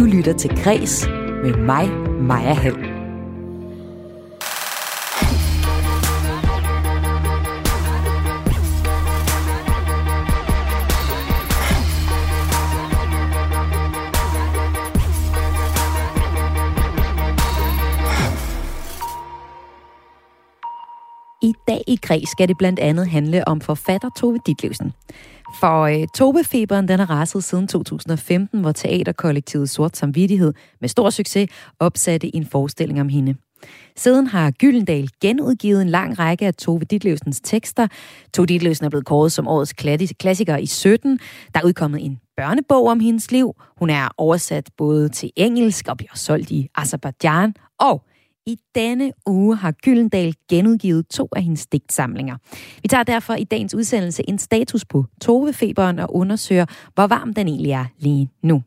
Du lytter til Græs med mig, Maja Hall. I dag i Græs skal det blandt andet handle om forfatter Tove Ditlevsen. For øh, Tobefeberen den har raset siden 2015, hvor teaterkollektivet Sort Samvittighed med stor succes opsatte en forestilling om hende. Siden har Gyldendal genudgivet en lang række af Tove Ditlevsens tekster. Tove Ditlevsen er blevet kåret som årets klassiker i 17. Der er udkommet en børnebog om hendes liv. Hun er oversat både til engelsk og bliver solgt i Azerbaijan. Og i denne uge har Gyldendal genudgivet to af hendes digtsamlinger. Vi tager derfor i dagens udsendelse en status på Tovefeberen og undersøger, hvor varm den egentlig er lige nu.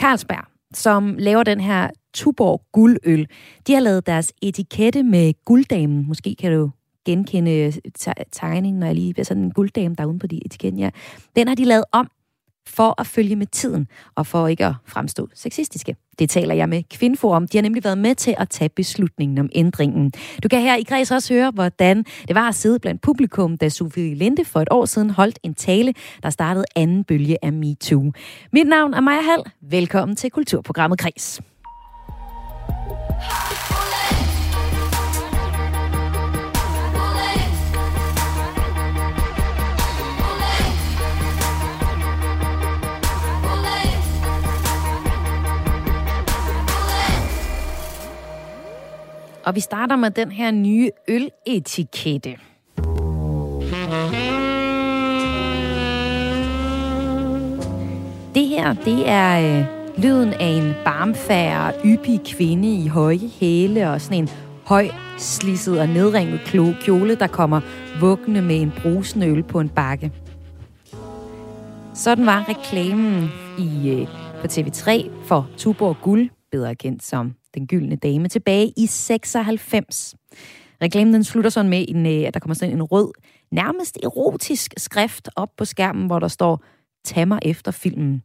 Carlsberg, som laver den her Tuborg guldøl, de har lavet deres etikette med gulddamen. Måske kan du genkende øh, tegningen, når jeg lige sådan en gulddame, der er uden på de etiketten. Ja. Den har de lavet om for at følge med tiden, og for ikke at fremstå sexistiske. Det taler jeg med Kvinfo om. De har nemlig været med til at tage beslutningen om ændringen. Du kan her i Græs også høre, hvordan det var at sidde blandt publikum, da Sofie Linde for et år siden holdt en tale, der startede anden bølge af MeToo. Mit navn er Maja Hall. Velkommen til Kulturprogrammet Græs. Og vi starter med den her nye øletikette. Det her, det er øh, lyden af en barmfærre, yppig kvinde i høje hæle og sådan en høj, slisset og nedringet kjole, der kommer vuggende med en brusende øl på en bakke. Sådan var reklamen i, øh, på TV3 for Tuborg Guld, bedre kendt som den gyldne dame, tilbage i 96. Reklamen den slutter sådan med, en, øh, at der kommer sådan en rød, nærmest erotisk skrift op på skærmen, hvor der står, tag mig efter filmen.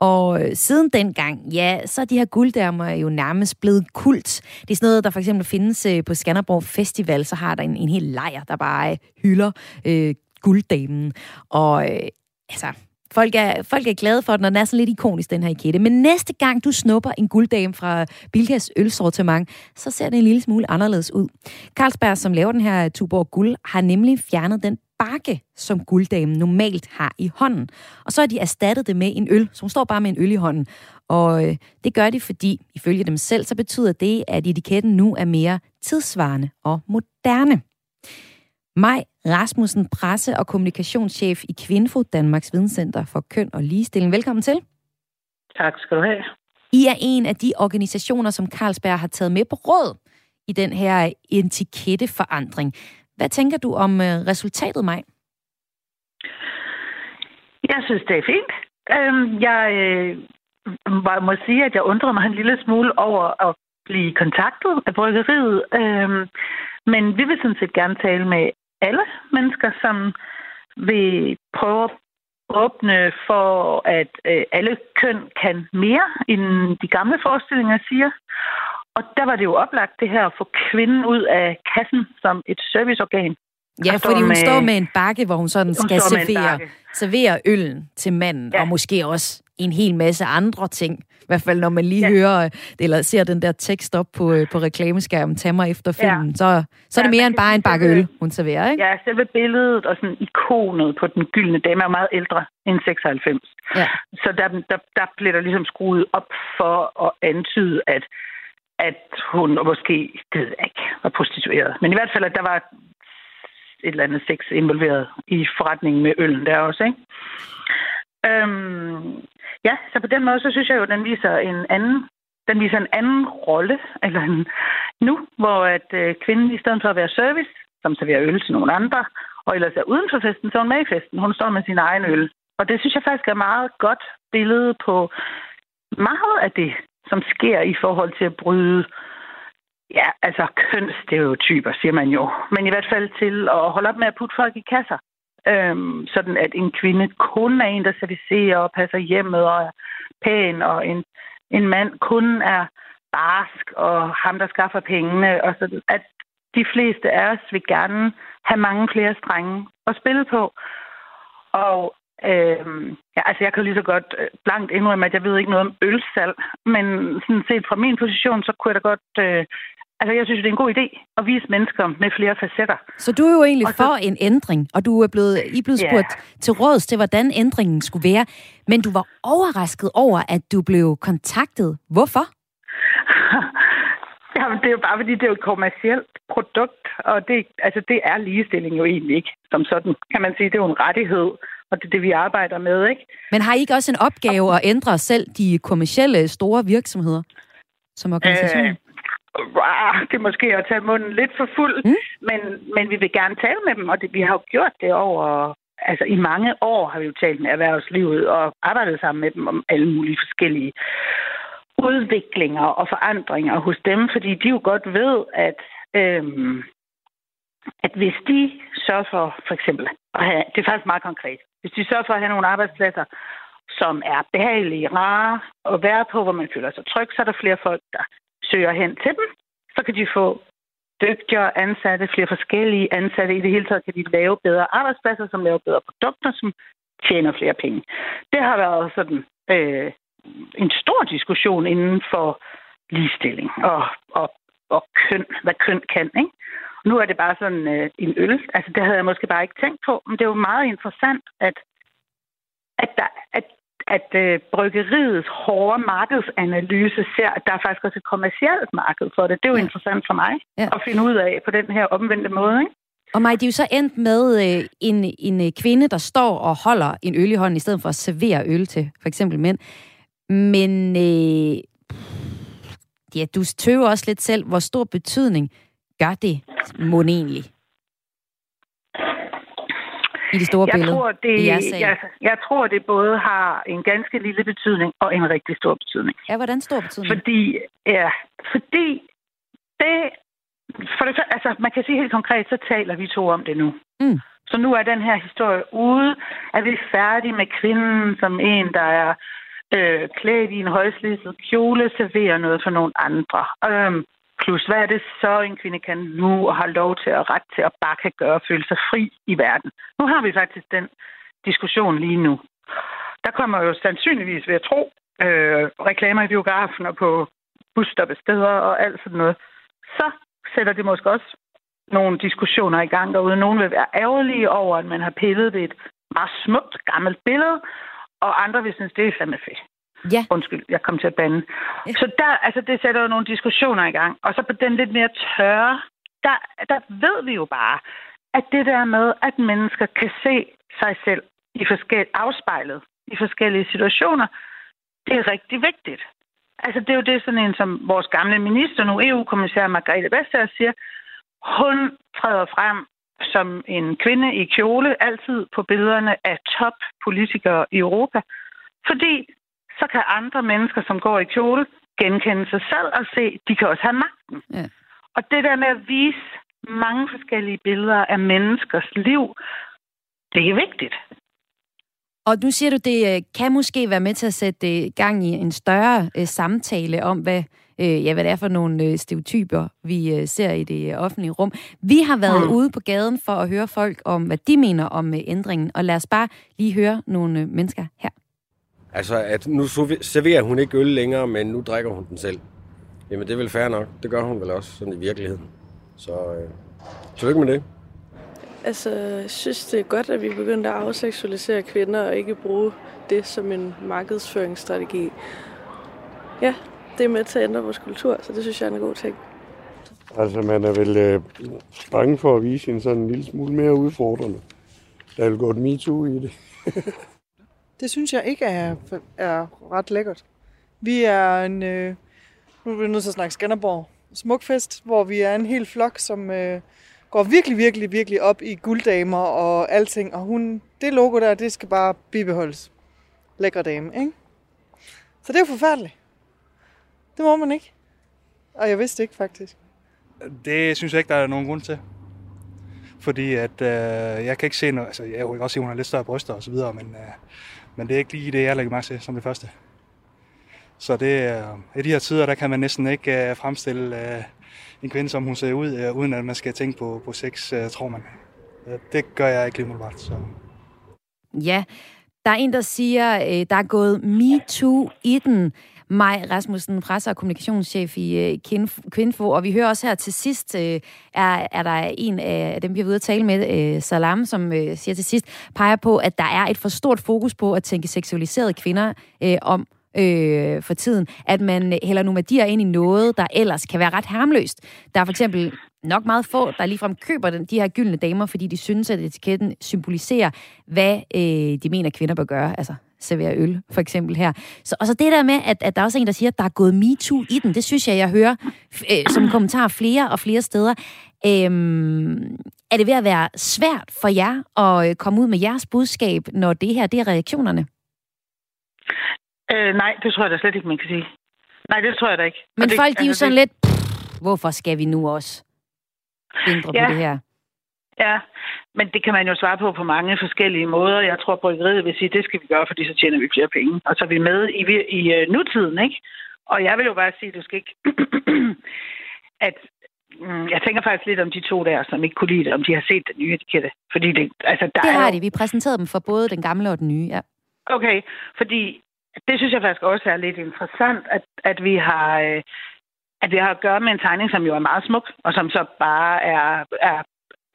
Og øh, siden dengang, ja, så er de her gulddamer jo nærmest blevet kult. Det er sådan noget, der for eksempel findes øh, på Skanderborg Festival, så har der en, en hel lejr, der bare hylder øh, gulddamen. Og øh, altså, Folk er, folk er glade for den, og den er sådan lidt ikonisk, den her ikette. Men næste gang du snupper en gulddame fra Bilkas ølsortiment, så ser den en lille smule anderledes ud. Carlsberg, som laver den her Tuborg Guld, har nemlig fjernet den bakke, som gulddamen normalt har i hånden. Og så har de erstattet det med en øl, som står bare med en øl i hånden. Og øh, det gør de, fordi ifølge dem selv, så betyder det, at etiketten nu er mere tidsvarende og moderne. Maj Rasmussen, presse- og kommunikationschef i Kvinfo, Danmarks Videnscenter for Køn og Ligestilling. Velkommen til. Tak skal du have. I er en af de organisationer, som Carlsberg har taget med på råd i den her etiketteforandring. Hvad tænker du om øh, resultatet, Maj? Jeg synes, det er fint. Øhm, jeg øh, må sige, at jeg undrer mig en lille smule over at blive kontaktet af bryggeriet. Øhm, men vi vil sådan set gerne tale med alle mennesker, som vil prøve at åbne for, at øh, alle køn kan mere, end de gamle forestillinger siger. Og der var det jo oplagt det her at få kvinden ud af kassen som et serviceorgan. Ja, fordi hun med, står med en bakke, hvor hun sådan hun skal servere, servere øllen til manden, ja. og måske også en hel masse andre ting. I hvert fald, når man lige ja. hører, eller ser den der tekst op på, øh, på reklameskærmen, tag mig efter filmen, ja. så, så er det ja, mere end bare en bakke øl, hun serverer, ikke? Ja, selve billedet og sådan ikonet på den gyldne dame er meget ældre end 96. Ja. Så der, der, der bliver der ligesom skruet op for at antyde, at at hun måske, det ved jeg ikke, var prostitueret. Men i hvert fald, at der var et eller andet sex involveret i forretningen med øllen der også, ikke? Øhm, ja, så på den måde, så synes jeg jo, at den viser en anden den viser en anden rolle, eller en, nu, hvor at øh, kvinden i stedet for at være service, som serverer øl til nogle andre, og ellers er uden for festen, så er hun med i festen. Hun står med sin egen øl. Og det synes jeg faktisk er et meget godt billede på meget af det, som sker i forhold til at bryde ja, altså kønsstereotyper, siger man jo. Men i hvert fald til at holde op med at putte folk i kasser. Øhm, sådan at en kvinde kun er en, der servicerer og passer hjemmet og er pæn, og en, en mand kun er barsk og ham, der skaffer pengene. Og så, at de fleste af os vil gerne have mange flere strenge at spille på. Og Øhm, ja, altså jeg kan lige så godt øh, blankt indrømme, at jeg ved ikke noget om ølsalg, men sådan set fra min position, så kunne jeg da godt... Øh, altså jeg synes, det er en god idé at vise mennesker med flere facetter. Så du er jo egentlig så, for en ændring, og du er blevet, I er blevet spurgt yeah. til råds til, hvordan ændringen skulle være, men du var overrasket over, at du blev kontaktet. Hvorfor? Jamen, det er jo bare, fordi det er jo et kommersielt produkt, og det, altså, det er ligestilling jo egentlig ikke. Som sådan kan man sige, det er jo en rettighed, og det er det, vi arbejder med, ikke? Men har I ikke også en opgave at ændre selv de kommersielle store virksomheder som organisation? Øh, det er måske at tage munden lidt for fuld, mm. men, men vi vil gerne tale med dem, og det, vi har jo gjort det over... Altså i mange år har vi jo talt med erhvervslivet og arbejdet sammen med dem om alle mulige forskellige udviklinger og forandringer hos dem, fordi de jo godt ved, at, øhm, at hvis de sørger for, for eksempel, at have, det er faktisk meget konkret, hvis de sørger for at have nogle arbejdspladser, som er behagelige, rare at være på, hvor man føler sig tryg, så er der flere folk, der søger hen til dem. Så kan de få dygtigere ansatte, flere forskellige ansatte. I det hele taget kan de lave bedre arbejdspladser, som laver bedre produkter, som tjener flere penge. Det har været sådan øh, en stor diskussion inden for ligestilling og, og, og køn, hvad køn kan. Ikke? Nu er det bare sådan øh, en øl. Altså, det havde jeg måske bare ikke tænkt på, men det er jo meget interessant, at, at, der, at, at øh, bryggeriets hårde markedsanalyse ser, at der er faktisk også et kommercielt marked for det. Det er jo ja. interessant for mig ja. at finde ud af på den her omvendte måde. Ikke? Og mig, de er jo så endt med øh, en, en øh, kvinde, der står og holder en øl i hånden, i stedet for at servere øl til for eksempel mænd. Men øh, ja, du tøver også lidt selv, hvor stor betydning gør det må egentlig? I det store jeg billede? Tror, det, jeg, jeg tror, det både har en ganske lille betydning og en rigtig stor betydning. Ja, hvordan stor betydning? Fordi, ja, fordi det, for det, altså, man kan sige helt konkret, så taler vi to om det nu. Mm. Så nu er den her historie ude. Er vi færdige med kvinden som en, der er øh, klædt i en højslidet kjole, serverer noget for nogle andre. Øhm, Plus, hvad er det så, en kvinde kan nu og har lov til at ret til at bare kan gøre føle sig fri i verden? Nu har vi faktisk den diskussion lige nu. Der kommer jo sandsynligvis, ved at tro, øh, reklamer i biografen og på busstoppesteder og alt sådan noget. Så sætter det måske også nogle diskussioner i gang derude. Nogen vil være ærgerlige over, at man har pillet ved et meget smukt gammelt billede, og andre vil synes, det er fandme fedt. Ja. Undskyld, jeg kom til at bande. Ja. Så der, altså, det sætter jo nogle diskussioner i gang. Og så på den lidt mere tørre, der, der ved vi jo bare, at det der med, at mennesker kan se sig selv i forskel, afspejlet i forskellige situationer, det er rigtig vigtigt. Altså, det er jo det, sådan en som vores gamle minister, nu EU-kommissær Margrethe Vestager, siger. Hun træder frem som en kvinde i kjole, altid på billederne af toppolitikere i Europa. Fordi så kan andre mennesker, som går i kjole, genkende sig selv og se, de kan også have magten. Ja. Og det der med at vise mange forskellige billeder af menneskers liv, det er vigtigt. Og nu siger du, det øh, kan måske være med til at sætte øh, gang i en større øh, samtale om, hvad, øh, ja, hvad det er for nogle øh, stereotyper, vi øh, ser i det offentlige rum. Vi har været mm. ude på gaden for at høre folk om, hvad de mener om øh, ændringen, og lad os bare lige høre nogle øh, mennesker her. Altså, at nu serverer hun ikke øl længere, men nu drikker hun den selv. Jamen, det er vel fair nok. Det gør hun vel også, sådan i virkeligheden. Så øh, tillykke med det. Altså, jeg synes, det er godt, at vi begynder at afseksualisere kvinder og ikke bruge det som en markedsføringsstrategi. Ja, det er med til at ændre vores kultur, så det synes jeg er en god ting. Altså, man er vel øh, bange for at vise en sådan en lille smule mere udfordrende. Der er vel gået MeToo i det. Det synes jeg ikke er, er ret lækkert. Vi er en, øh, nu er vi nødt til at snakke Skanderborg, smukfest, hvor vi er en hel flok, som øh, går virkelig, virkelig, virkelig op i gulddamer og alting. Og hun, det logo der, det skal bare bibeholdes. Lækre dame, ikke? Så det er jo forfærdeligt. Det må man ikke. Og jeg vidste ikke faktisk. Det synes jeg ikke, der er nogen grund til. Fordi at, øh, jeg kan ikke se noget, altså jeg kan også se, at hun har lidt større bryster og så videre, men, øh, men det er ikke lige det, jeg lægger mærke til som det første. Så det, øh, i de her tider, der kan man næsten ikke øh, fremstille øh, en kvinde, som hun ser ud, øh, uden at man skal tænke på, på sex, øh, tror man. Øh, det gør jeg ikke lige umiddelbart. Så. Ja, der er en, der siger, øh, der er gået MeToo i den. Maj Rasmussen, presse- og kommunikationschef i øh, Kvinfo, og vi hører også her til sidst, øh, er, er der en af dem, vi har ude at tale med, øh, Salam, som øh, siger til sidst, peger på, at der er et for stort fokus på at tænke seksualiserede kvinder øh, om øh, for tiden, at man hælder nomadier ind i noget, der ellers kan være ret harmløst. Der er for eksempel nok meget få, der ligefrem køber den, de her gyldne damer, fordi de synes, at etiketten symboliserer, hvad øh, de mener, kvinder bør gøre. Altså servere øl, for eksempel her. Så, og så det der med, at, at der er også en, der siger, at der er gået MeToo i den, det synes jeg, jeg hører øh, som kommentar flere og flere steder. Øhm, er det ved at være svært for jer at øh, komme ud med jeres budskab, når det her det er reaktionerne? Øh, nej, det tror jeg da slet ikke, man kan sige. Nej, det tror jeg da ikke. Men det, folk, de er jo altså, sådan det... lidt, hvorfor skal vi nu også ændre ja. på det her? Ja, men det kan man jo svare på på mange forskellige måder. Jeg tror, bryggeriet vil sige, at det skal vi gøre, fordi så tjener vi flere penge. Og så er vi med i, i uh, nutiden, ikke? Og jeg vil jo bare sige, du skal ikke... at mm, jeg tænker faktisk lidt om de to der, som ikke kunne lide det, om de har set den nye etikette. Fordi det, altså, der det har er de. Vi præsenterede dem for både den gamle og den nye, ja. Okay, fordi det synes jeg faktisk også er lidt interessant, at, at vi har... Øh, at vi har at gøre med en tegning, som jo er meget smuk, og som så bare er, er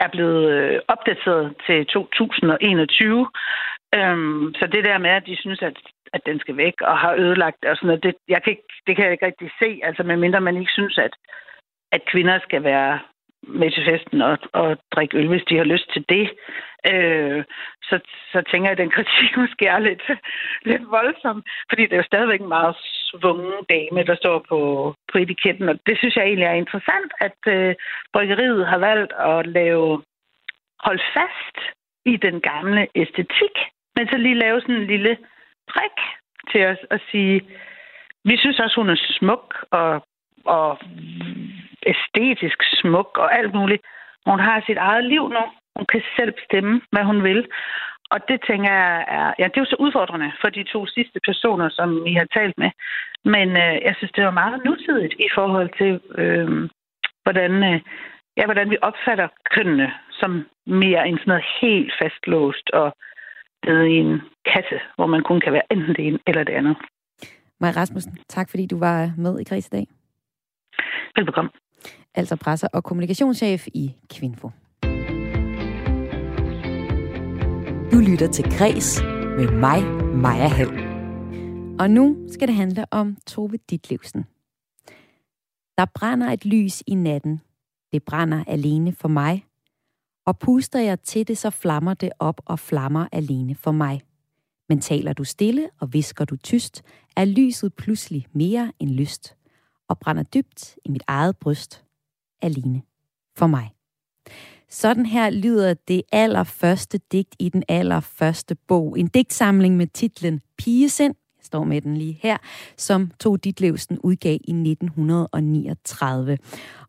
er blevet øh, opdateret til 2021. Øhm, så det der med, at de synes, at, at den skal væk og har ødelagt og sådan noget, det, jeg kan ikke, det kan jeg ikke rigtig se. Altså medmindre man ikke synes, at, at kvinder skal være med til festen og, og drikke øl, hvis de har lyst til det. Øh, så, så tænker jeg, at den kritik måske er lidt, lidt voldsom, fordi det er jo stadigvæk en meget svungen dame, der står på, på etiketten, og det synes jeg egentlig er interessant, at øh, bryggeriet har valgt at lave holde fast i den gamle æstetik, men så lige lave sådan en lille prik til os at sige, vi synes også, hun er smuk og, og æstetisk smuk og alt muligt. Hun har sit eget liv nu. Hun kan selv bestemme, hvad hun vil. Og det tænker jeg er, ja, det er jo så udfordrende for de to sidste personer, som vi har talt med. Men øh, jeg synes, det var meget nutidigt i forhold til, øh, hvordan, øh, ja, hvordan vi opfatter kønnene som mere end sådan noget helt fastlåst og nede i en kasse, hvor man kun kan være enten det ene eller det andet. Maja Rasmussen, tak fordi du var med i Græs i dag. Velbekomme. Altså presser- og kommunikationschef i Kvinfo. Du lytter til Græs med mig, Maja Hall. Og nu skal det handle om Tove Ditlevsen. Der brænder et lys i natten. Det brænder alene for mig. Og puster jeg til det, så flammer det op og flammer alene for mig. Men taler du stille og visker du tyst, er lyset pludselig mere end lyst og brænder dybt i mit eget bryst alene for mig. Sådan her lyder det allerførste digt i den allerførste bog. En digtsamling med titlen Pigesind, jeg står med den lige her, som Tog Ditlevsen udgav i 1939.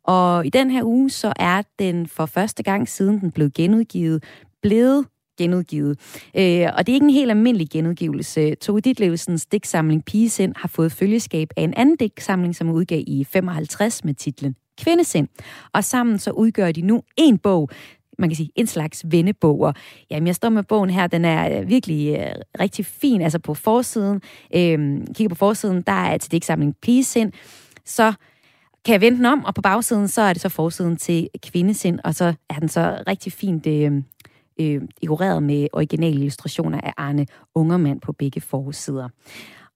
Og i den her uge, så er den for første gang siden den blev genudgivet, blevet genudgivet. Øh, og det er ikke en helt almindelig genudgivelse. Tove Ditlevsens digtsamling Pigesind har fået følgeskab af en anden digtsamling, som udgav i 55 med titlen Kvindesind. Og sammen så udgør de nu en bog, man kan sige, en slags vendebog. Og jamen, jeg står med bogen her, den er øh, virkelig øh, rigtig fin. Altså på forsiden, øh, kigger på forsiden, der er til digtsamling Pigesind. Så kan jeg vende den om, og på bagsiden, så er det så forsiden til kvindesind, og så er den så rigtig fint øh, øh, dekoreret med originale illustrationer af Arne Ungermand på begge forsider.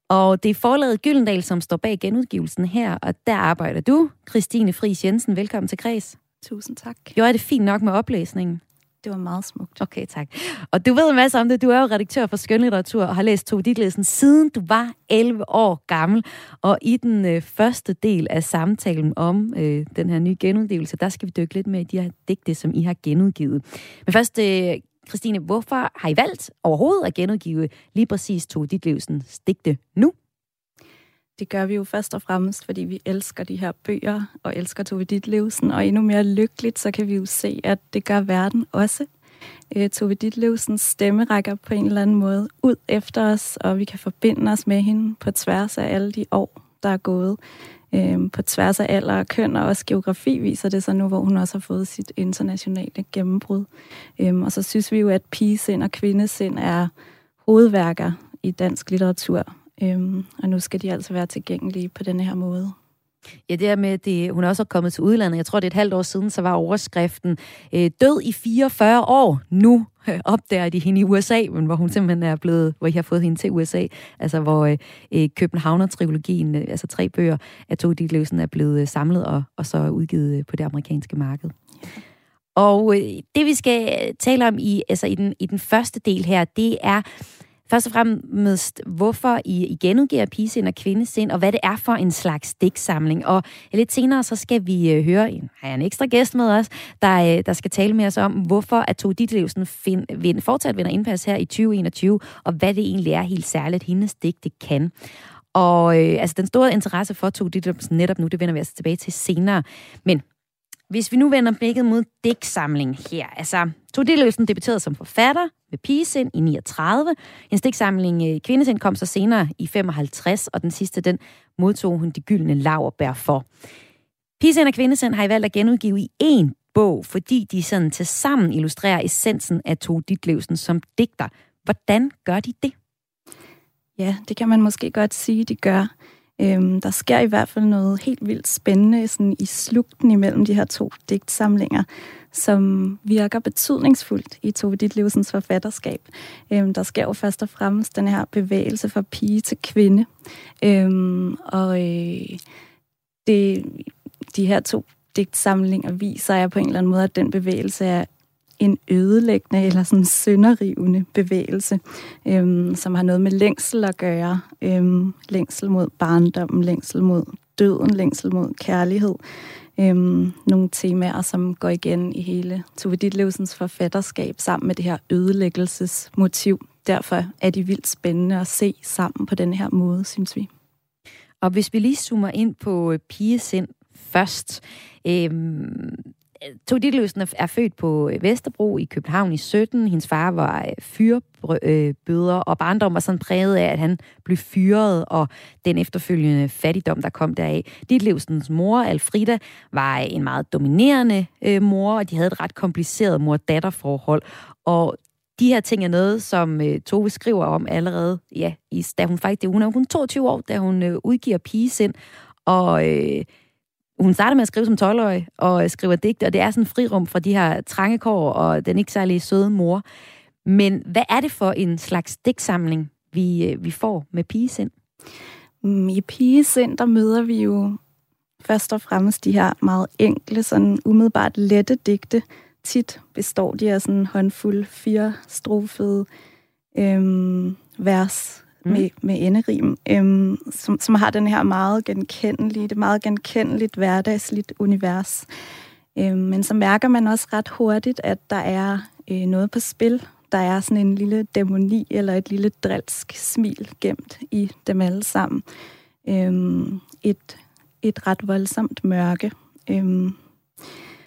Og det er forlaget Gyldendal, som står bag genudgivelsen her, og der arbejder du, Christine Friis Jensen. Velkommen til Kreds. Tusind tak. Gjorde det fint nok med oplæsningen? Det var meget smukt. Okay, tak. Og du ved en masse om det. Du er jo redaktør for skønlitteratur og har læst Tove Ditlevsen siden du var 11 år gammel. Og i den øh, første del af samtalen om øh, den her nye genudgivelse, der skal vi dykke lidt med i de her digte, som I har genudgivet. Men først, øh, Christine, hvorfor har I valgt overhovedet at genudgive lige præcis to dit livsens digte nu? det gør vi jo først og fremmest, fordi vi elsker de her bøger og elsker Tove Ditlevsen, og endnu mere lykkeligt, så kan vi jo se, at det gør verden også. Øh, Tove Ditlevsens stemme rækker på en eller anden måde ud efter os, og vi kan forbinde os med hende på tværs af alle de år, der er gået. Øh, på tværs af alder og køn, og også geografi viser det sig nu, hvor hun også har fået sit internationale gennembrud. Øh, og så synes vi jo, at pigesind og kvindesind er hovedværker i dansk litteratur, øh, og nu skal de altså være tilgængelige på denne her måde. Ja, det er med, det, hun er også kommet til udlandet. Jeg tror, det er et halvt år siden, så var overskriften øh, død i 44 år. Nu øh, opdager de hende i USA, men hvor hun simpelthen er blevet, hvor I har fået hende til USA. Altså, hvor øh, øh, Københavner-trilogien, øh, altså tre bøger af Tove Ditlevsen, er blevet øh, samlet og, og så udgivet øh, på det amerikanske marked. Og øh, det, vi skal øh, tale om i, altså i, den, i den første del her, det er Først og fremmest, hvorfor I, I genudgiver pigesind og kvindesind, og hvad det er for en slags digtsamling. Og lidt senere, så skal vi øh, høre en, har en ekstra gæst med os, der, øh, der skal tale med os om, hvorfor at Tove Ditlevsen find, vind, fortsat vinder indpas her i 2021, og hvad det egentlig er helt særligt, hendes digte kan. Og øh, altså, den store interesse for Tove Ditlevsen netop nu, det vender vi altså tilbage til senere. Men hvis vi nu vender blikket mod digtsamling her, altså Tove Ditlevsen debuterede som forfatter med Pigesind i 39. Hendes digtsamling øh, Kvindesind kom så senere i 55, og den sidste, den modtog hun de gyldne laverbær for. Pigesind og Kvindesind har I valgt at genudgive i én bog, fordi de sådan til sammen illustrerer essensen af Tove Ditlevsen som digter. Hvordan gør de det? Ja, det kan man måske godt sige, de gør. Øhm, der sker i hvert fald noget helt vildt spændende sådan i slugten imellem de her to digtsamlinger, som virker betydningsfuldt i Tove Ditlevsens forfatterskab. Øhm, der sker jo først og fremmest den her bevægelse fra pige til kvinde. Øhm, og øh, det, de her to digtsamlinger viser jeg på en eller anden måde, at den bevægelse er en ødelæggende eller sådan sønderrivende bevægelse, øhm, som har noget med længsel at gøre. Øhm, længsel mod barndommen, længsel mod døden, længsel mod kærlighed. Øhm, nogle temaer, som går igen i hele Tove Ditlevsens forfatterskab sammen med det her ødelæggelsesmotiv. Derfor er de vildt spændende at se sammen på den her måde, synes vi. Og hvis vi lige zoomer ind på øh, pigesind først. Øhm, Tove Ditlevsen er født på øh, Vesterbro i København i 17. Hendes far var øh, fyrbøder, øh, og barndom var sådan præget af, at han blev fyret, og den efterfølgende fattigdom, der kom deraf. Ditlevsens mor, Alfrida, var en meget dominerende mor, og de havde et ret kompliceret mor-datter-forhold. Og de her ting er noget, som øh, Tove skriver om allerede, ja, i, da hun faktisk, hun er hun 22 år, da hun øh, udgiver Pigesind, og øh, hun starter med at skrive som 12-årig og øh, skriver digte, og det er sådan en frirum fra de her trange kår og den ikke særlig søde mor. Men hvad er det for en slags digtsamling, vi, øh, vi får med pigesind? Mm, I pigesind, der møder vi jo først og fremmest de her meget enkle, sådan umiddelbart lette digte. Tit består de af sådan en håndfuld fire strofede øhm, vers, mm. med, med enderim, øhm, som, som har den her meget genkendelige, det meget genkendeligt hverdagsligt univers. Øhm, men så mærker man også ret hurtigt, at der er øh, noget på spil. Der er sådan en lille dæmoni eller et lille drilsk smil gemt i dem alle sammen. Øhm, et, et ret voldsomt mørke. Øhm,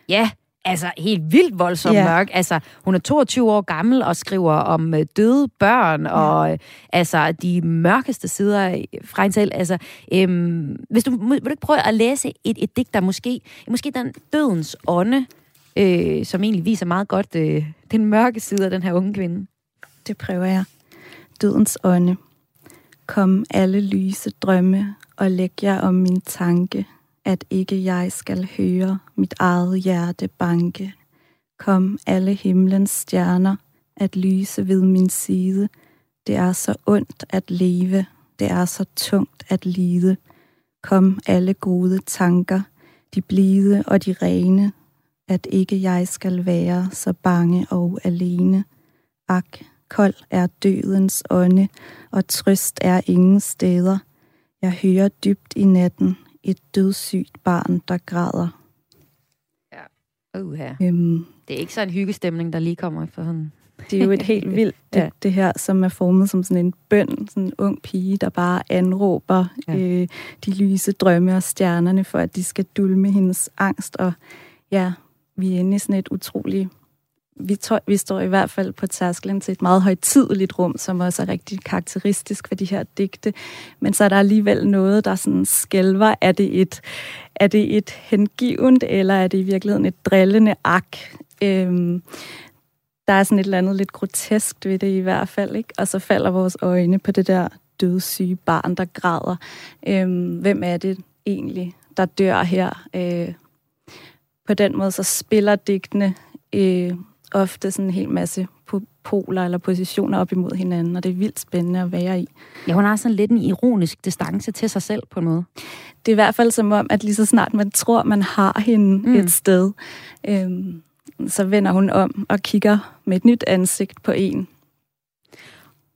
Ja, altså helt vildt voldsomt yeah. mørk. Altså, hun er 22 år gammel og skriver om øh, døde børn yeah. og øh, altså de mørkeste sider fra hende selv. Altså, øhm, hvis du, vil du ikke prøve at læse et, et digt, der måske, måske den dødens ånde, øh, som egentlig viser meget godt øh, den mørke side af den her unge kvinde? Det prøver jeg. Dødens ånde. Kom alle lyse drømme og læg jer om min tanke – at ikke jeg skal høre mit eget hjerte banke. Kom alle himlens stjerner at lyse ved min side. Det er så ondt at leve, det er så tungt at lide. Kom alle gode tanker, de blide og de rene, at ikke jeg skal være så bange og alene. Ak, kold er dødens ånde, og trøst er ingen steder. Jeg hører dybt i natten et dødssygt barn, der græder. Ja. Uh, her. Øhm, det er ikke så en hyggestemning, der lige kommer for sådan Det er jo et helt vildt det, ja. det her, som er formet som sådan en bøn, sådan en ung pige, der bare anråber ja. øh, de lyse drømme og stjernerne, for at de skal dulme hendes angst. Og ja, vi er inde i sådan et utroligt vi, tror, vi står i hvert fald på tærsklen til et meget højtideligt rum, som også er rigtig karakteristisk for de her digte. Men så er der alligevel noget, der sådan skælver. Er det et, er det et hengivent, eller er det i virkeligheden et drillende ak? Øhm, der er sådan et eller andet lidt grotesk ved det i hvert fald, ikke? Og så falder vores øjne på det der dødssyge barn, der græder. Øhm, hvem er det egentlig, der dør her? Øh, på den måde så spiller digtene øh, ofte sådan en hel masse poler eller positioner op imod hinanden, og det er vildt spændende at være i. Ja, hun har sådan lidt en ironisk distance til sig selv på en måde. Det er i hvert fald som om, at lige så snart man tror, man har hende mm. et sted, øhm, så vender hun om og kigger med et nyt ansigt på en.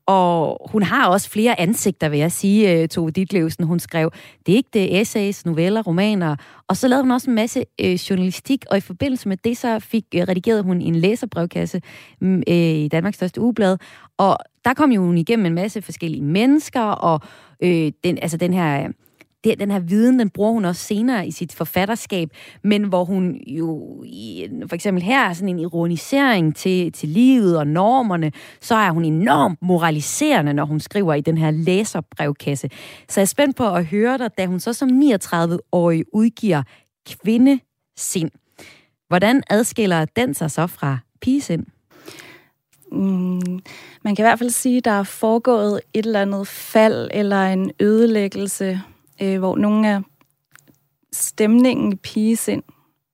Og hun har også flere ansigter, vil jeg sige, øh, Tove Ditlevsen. Hun skrev digte, essays, noveller, romaner, og så lavede hun også en masse øh, journalistik, og i forbindelse med det, så fik øh, redigeret hun en læserbrevkasse mm, øh, i Danmarks største ugeblad, og der kom jo hun igennem en masse forskellige mennesker, og øh, den, altså den her det, den her viden, den bruger hun også senere i sit forfatterskab, men hvor hun jo i, for eksempel her er sådan en ironisering til, til livet og normerne, så er hun enormt moraliserende, når hun skriver i den her læserbrevkasse. Så jeg er spændt på at høre dig, da hun så som 39-årig udgiver Kvindesind. Hvordan adskiller den sig så fra pigesind? Mm, man kan i hvert fald sige, at der er foregået et eller andet fald eller en ødelæggelse øh, hvor nogle af stemningen i pigesind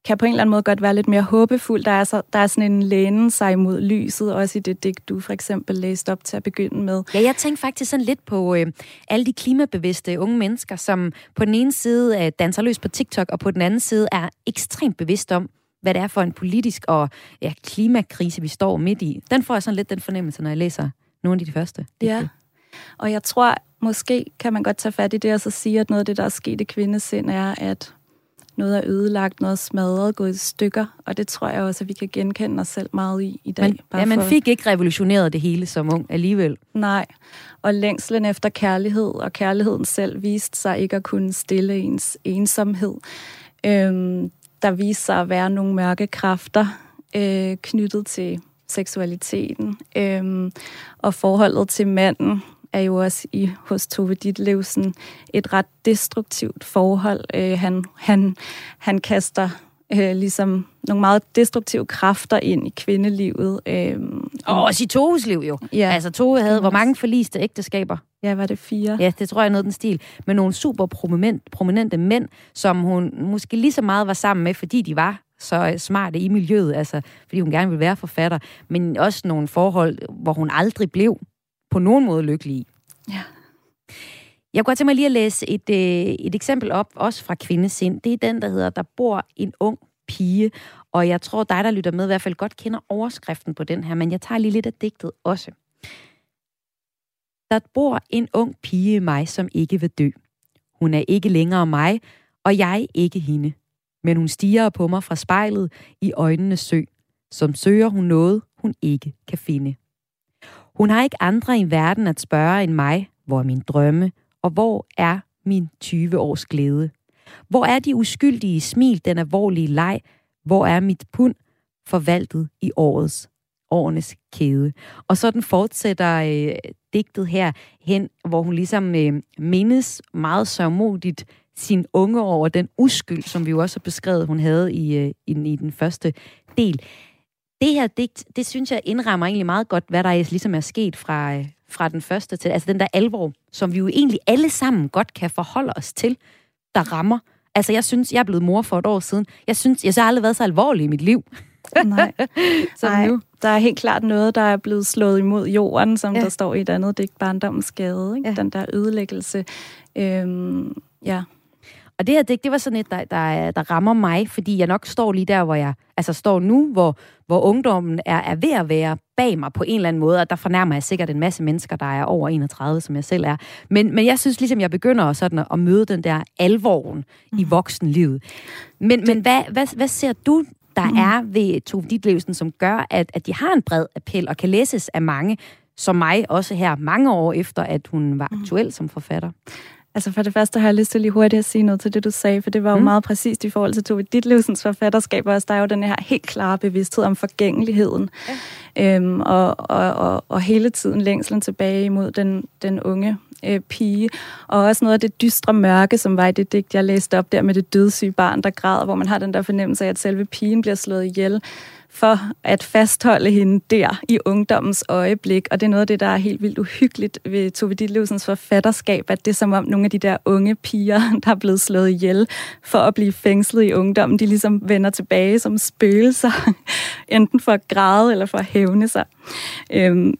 kan på en eller anden måde godt være lidt mere håbefuld. Der er, så, der er sådan en læne sig mod lyset, også i det digt, du for eksempel læste op til at begynde med. Ja, jeg tænkte faktisk sådan lidt på øh, alle de klimabevidste unge mennesker, som på den ene side øh, danser løs på TikTok, og på den anden side er ekstremt bevidst om, hvad det er for en politisk og ja, klimakrise, vi står midt i. Den får jeg sådan lidt den fornemmelse, når jeg læser nogle af de første. Digte. Ja, og jeg tror, måske kan man godt tage fat i det og så sige, at noget af det, der er sket i kvindesind, er, at noget er ødelagt, noget er smadret, gået i stykker, og det tror jeg også, at vi kan genkende os selv meget i i dag. Men, bare ja, man fik ikke revolutioneret det hele som ung alligevel. Nej, og længslen efter kærlighed, og kærligheden selv viste sig ikke at kunne stille ens ensomhed. Øhm, der viste sig at være nogle mørke kræfter øh, knyttet til seksualiteten øhm, og forholdet til manden, er jo også i hos Tove Ditlevsen et ret destruktivt forhold. Øh, han, han, han kaster øh, ligesom nogle meget destruktive kræfter ind i kvindelivet. Øh, og også i Toves liv jo. Ja. Altså Tove havde, hvor mange forliste ægteskaber? Ja, var det fire? Ja, det tror jeg er noget den stil. Med nogle super prominent, prominente mænd, som hun måske lige så meget var sammen med, fordi de var så smarte i miljøet, altså fordi hun gerne ville være forfatter, men også nogle forhold, hvor hun aldrig blev på nogen måde lykkelig i. Ja. Jeg kunne godt tænke mig lige at læse et, øh, et eksempel op, også fra Kvindesind. Det er den, der hedder, der bor en ung pige, og jeg tror, dig, der lytter med, i hvert fald godt kender overskriften på den her, men jeg tager lige lidt af digtet også. Der bor en ung pige i mig, som ikke vil dø. Hun er ikke længere mig, og jeg ikke hende. Men hun stiger på mig fra spejlet i øjnene sø, som søger hun noget, hun ikke kan finde. Hun har ikke andre i verden at spørge end mig, hvor er min drømme, og hvor er min 20 års glæde? Hvor er de uskyldige smil, den alvorlige leg? Hvor er mit pund forvaltet i årets årenes kæde. Og så den fortsætter øh, digtet her hen, hvor hun ligesom øh, mindes meget sørmodigt sin unge år og den uskyld, som vi jo også har beskrevet, hun havde i, øh, i, i den første del det her digt, det synes jeg indrammer egentlig meget godt, hvad der ligesom er sket fra, øh, fra den første til, altså den der alvor, som vi jo egentlig alle sammen godt kan forholde os til, der rammer. Altså jeg synes, jeg er blevet mor for et år siden. Jeg synes, jeg har aldrig været så alvorlig i mit liv. Nej. så Nej. nu. Der er helt klart noget, der er blevet slået imod jorden, som ja. der står i et andet digt, barndommens skade. Ikke? Ja. Den der ødelæggelse. Øhm, ja. Og det her digt, det var sådan et, der, der, der rammer mig, fordi jeg nok står lige der, hvor jeg altså står nu, hvor, hvor ungdommen er, er ved at være bag mig på en eller anden måde, og der fornærmer jeg sikkert en masse mennesker, der er over 31, som jeg selv er. Men, men jeg synes ligesom, jeg begynder sådan at møde den der alvoren mm. i voksenlivet. Men, men hvad, hvad, hvad ser du der mm. er ved Tove Ditlevsen, som gør, at, at de har en bred appel og kan læses af mange, som mig også her mange år efter, at hun var mm. aktuel mm. som forfatter? Altså for det første har jeg lyst til lige hurtigt at sige noget til det, du sagde, for det var jo mm. meget præcist i forhold til Tove Ditlevsens forfatterskab, også der er jo den her helt klare bevidsthed om forgængeligheden, ja. øhm, og, og, og, og hele tiden længslen tilbage imod den, den unge øh, pige, og også noget af det dystre mørke, som var i det digt, jeg læste op der med det dødssyge barn, der græder, hvor man har den der fornemmelse af, at selve pigen bliver slået ihjel, for at fastholde hende der i ungdommens øjeblik. Og det er noget af det, der er helt vildt uhyggeligt ved Tove Ditlevsens forfatterskab, at det er som om nogle af de der unge piger, der er blevet slået ihjel for at blive fængslet i ungdommen, de ligesom vender tilbage som spøgelser, enten for at græde eller for at hævne sig. Øhm,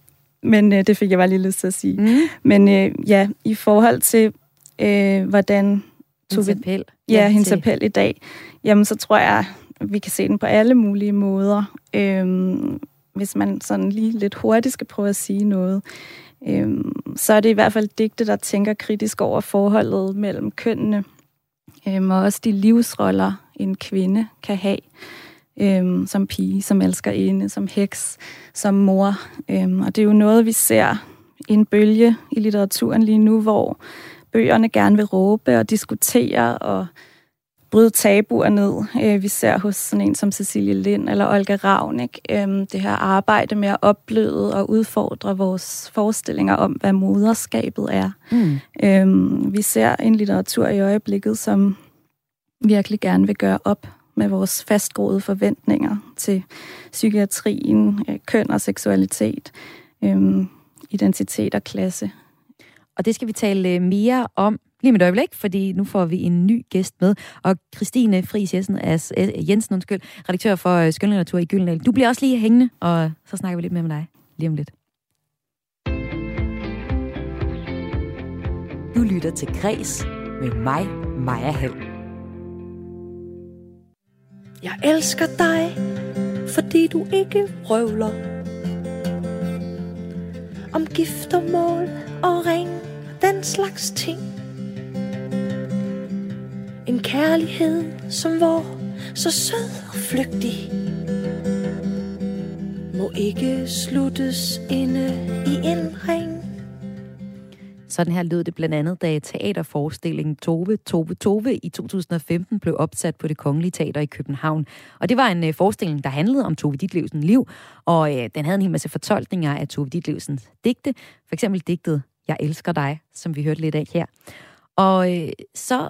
men øh, det fik jeg bare lige lyst til at sige. Mm. Men øh, ja, i forhold til, øh, hvordan... Hendes appel. Ja, hendes appel i dag. Jamen, så tror jeg, vi kan se den på alle mulige måder. Øhm, hvis man sådan lige lidt hurtigt skal prøve at sige noget, øhm, så er det i hvert fald digte, der tænker kritisk over forholdet mellem kønnene, øhm, og også de livsroller, en kvinde kan have øhm, som pige, som elsker ene, som heks, som mor. Øhm, og det er jo noget, vi ser i en bølge i litteraturen lige nu, hvor bøgerne gerne vil råbe og diskutere og bryde tabuer ned. Øh, vi ser hos sådan en som Cecilie Lind eller Olga Ravnik øh, det her arbejde med at opbløde og udfordre vores forestillinger om, hvad moderskabet er. Mm. Øh, vi ser en litteratur i øjeblikket, som virkelig gerne vil gøre op med vores fastgroede forventninger til psykiatrien, øh, køn og seksualitet, øh, identitet og klasse. Og det skal vi tale øh, mere om lige med et øjeblik, fordi nu får vi en ny gæst med. Og Christine Friis Jensen, Jensen undskyld, redaktør for øh, Skønlitteratur i Gyldendal. Du bliver også lige hængende, og så snakker vi lidt mere med dig lige om lidt. Du lytter til Græs med mig, Maja Hall. Jeg elsker dig, fordi du ikke røvler om giftermål og ring, den slags ting. En kærlighed som vor, så sød og flygtig, må ikke sluttes inde i en ring. Sådan her lød det blandt andet, da teaterforestillingen Tove, Tove, Tove i 2015 blev opsat på det Kongelige Teater i København. Og det var en øh, forestilling, der handlede om Tove Ditlevsens liv, og øh, den havde en hel masse fortolkninger af Tove Ditlevsens digte. For eksempel digtet Jeg elsker dig, som vi hørte lidt af her. Og øh, så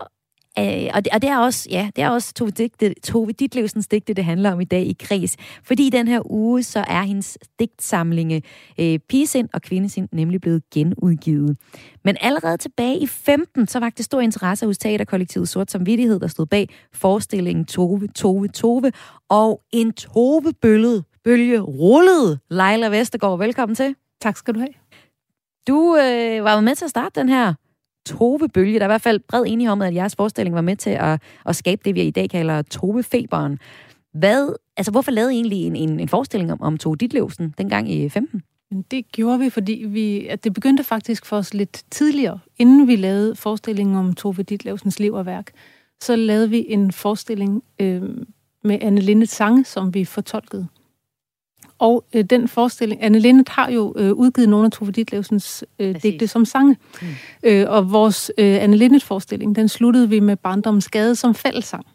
Øh, og, det, og det er også, ja, det er også Tove, digte, Tove Ditlevsens digte, det handler om i dag i Kreds. Fordi i den her uge, så er hendes digtsamlinge øh, Pigesind og Kvindesind nemlig blevet genudgivet. Men allerede tilbage i 15, så var det stor interesse hos teaterkollektivet Sort Samvittighed, der stod bag forestillingen Tove, Tove, Tove. Og en Tove-bølge bølge rullede. Leila Vestergaard, velkommen til. Tak skal du have. Du øh, var med til at starte den her Tove-bølge. Der er i hvert fald bred enighed om, at jeres forestilling var med til at, at skabe det, vi i dag kalder Tove-feberen. Hvad, altså, hvorfor lavede I egentlig en, en, en forestilling om, om Tove Ditlevsen dengang i 15? Det gjorde vi, fordi vi, at det begyndte faktisk for os lidt tidligere, inden vi lavede forestillingen om Tove Ditlevsens liv og værk. Så lavede vi en forestilling øh, med Anne Lindes sange, som vi fortolkede. Og øh, den forestilling, Anne Lindet har jo øh, udgivet nogle af Tove Ditlevsens øh, digte som sange. Mm. Øh, og vores øh, Anne Lindet forestilling, den sluttede vi med Barndommens Skade som fællesang.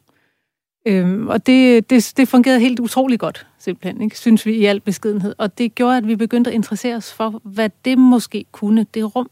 Øh, og det, det, det fungerede helt utrolig godt, simpelthen, ikke? synes vi i al beskedenhed. Og det gjorde, at vi begyndte at interessere os for, hvad det måske kunne, det rum.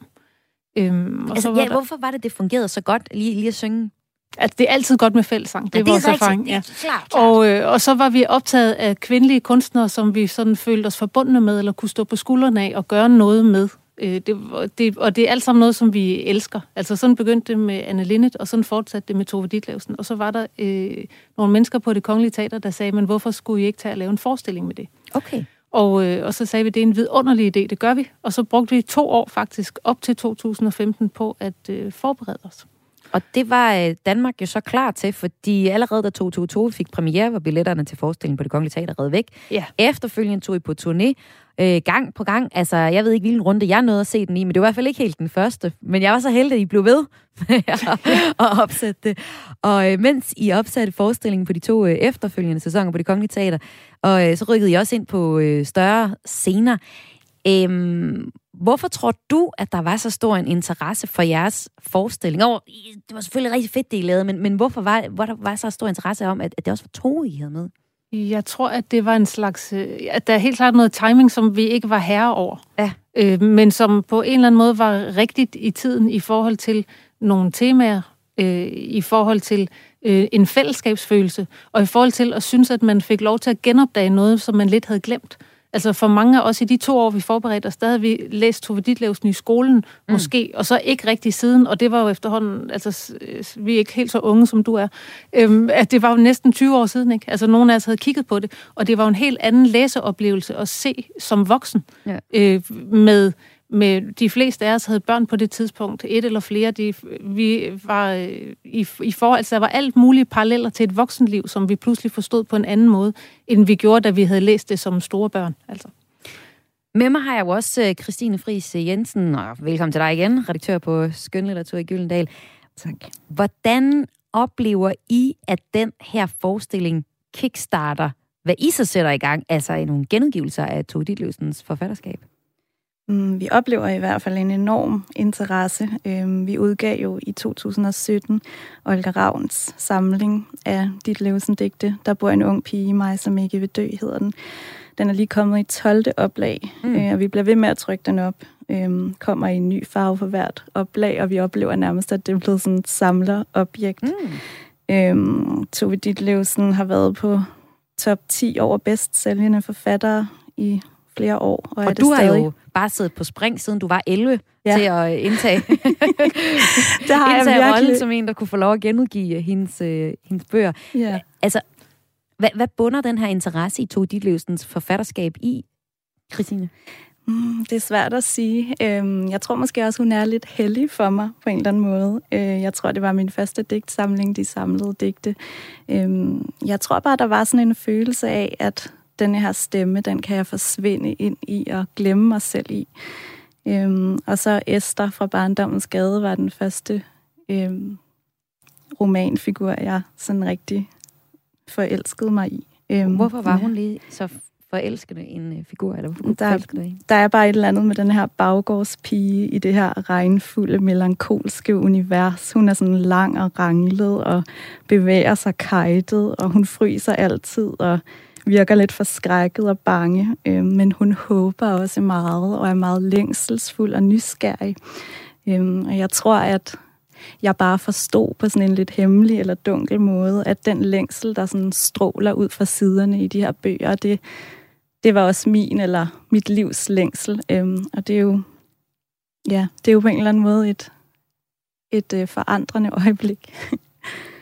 Øhm, og altså, så var ja, der... hvorfor var det, det fungerede så godt lige, lige at synge Altså, det er altid godt med fællesang. Det er, ja, det er vores rigtigt. erfaring. Ja. Klart, klart. Og, øh, og så var vi optaget af kvindelige kunstnere, som vi sådan følte os forbundne med, eller kunne stå på skuldrene af og gøre noget med. Øh, det, det, og det er alt sammen noget, som vi elsker. Altså sådan begyndte det med Anne Linnet, og sådan fortsatte det med Tove Ditlevsen. Og så var der øh, nogle mennesker på det kongelige teater, der sagde, men hvorfor skulle I ikke tage og lave en forestilling med det? Okay. Og, øh, og så sagde vi, det er en vidunderlig idé, det gør vi. Og så brugte vi to år faktisk, op til 2015, på at øh, forberede os. Og det var øh, Danmark jo så klar til, fordi allerede da 2022 fik premiere, var billetterne til forestillingen på det Kongelige Teater reddet væk. Ja. Efterfølgende tog I på turné, øh, gang på gang. Altså, jeg ved ikke, hvilken runde jeg nåede at se den i, men det var i hvert fald ikke helt den første. Men jeg var så heldig, at I blev ved at opsætte det. Og øh, mens I opsatte forestillingen på de to øh, efterfølgende sæsoner på det Kongelige Teater, og øh, så rykkede I også ind på øh, større scener. Øhm, hvorfor tror du, at der var så stor en interesse for jeres forestilling? Og det var selvfølgelig rigtig fedt, det I lavede, men, men hvorfor var, hvor der var så stor interesse om, at, at det også var to, I havde med? Jeg tror, at det var en slags... øh, At der er helt klart noget timing, som vi ikke var herre over. Ja. Øh, men som på en eller anden måde var rigtigt i tiden i forhold til nogle temaer, øh, i forhold til øh, en fællesskabsfølelse, og i forhold til at synes, at man fik lov til at genopdage noget, som man lidt havde glemt. Altså for mange af os i de to år, vi forberedte os, der havde vi læst Tove Ditlevsen i skolen, mm. måske, og så ikke rigtig siden, og det var jo efterhånden, altså vi er ikke helt så unge, som du er, øhm, at det var jo næsten 20 år siden, ikke? Altså nogen af os havde kigget på det, og det var jo en helt anden læseoplevelse at se som voksen, Ja. øh, med med de fleste af os havde børn på det tidspunkt, et eller flere, de, vi var øh, i, i forhold, altså der var alt mulige paralleller til et voksenliv, som vi pludselig forstod på en anden måde, end vi gjorde, da vi havde læst det som store børn. Altså. Med mig har jeg jo også øh, Christine Friis Jensen, og velkommen til dig igen, redaktør på Skønlitteratur i Gyldendal. Tak. Hvordan oplever I, at den her forestilling kickstarter, hvad I så sætter i gang, altså i nogle genudgivelser af Tove Ditlevsens forfatterskab? Mm, Vi oplever i hvert fald en enorm interesse. Øhm, Vi udgav jo i 2017 Olga Ravns samling af dit Levsen digte. Der bor en ung pige i mig, som ikke vil dø, hedder den. Den er lige kommet i 12. oplag, Mm. mm. og vi bliver ved med at trykke den op. Øhm, kommer i en ny farve for hvert oplag, og vi oplever nærmest, at det er blevet sådan et samlerobjekt. Mm. Øhm, Tove Ditlevsen har været på top 10 over bedst sælgende forfattere i flere år. Og, er Og det du har stadig. jo bare siddet på spring, siden du var 11, ja. Til at indtage, Det har jeg indtage rollen virkelig. som en, der kunne få lov at genudgive hendes, øh, hendes bøger. Ja. Altså, hvad, hvad bunder den her interesse i Tove Ditlevsens forfatterskab i, Christine? Mm, det er svært at sige. Øhm, Jeg tror måske også, hun er lidt heldig for mig på en eller anden måde. Øh, Jeg tror, det var min første digtsamling, de samlede digte. Øhm, Jeg tror bare, der var sådan en følelse af, at denne her stemme, den kan jeg forsvinde ind i og glemme mig selv i. Øhm, Og så Esther fra Barndommens Gade var den første øhm, romanfigur, jeg sådan rigtig forelskede mig i. Øhm, Hvorfor var hun lige så forelskende en øh, figur? Eller hvorfor Der- forelskede du i hende? der er bare et eller andet med den her baggårdspige i det her regnfulde, melankolske univers. Hun er sådan lang og ranglet og bevæger sig kajtet, og hun fryser altid og virker lidt forskrækket og bange. Øh, men hun håber også meget og er meget længselsfuld og nysgerrig. Øh, og jeg tror, at jeg bare forstod på sådan en lidt hemmelig eller dunkel måde, at den længsel, der sådan stråler ud fra siderne i de her bøger, det, det var også min eller mit livs længsel. Øhm, og det er jo, ja, det er jo på en eller anden måde et, et øh, forandrende øjeblik.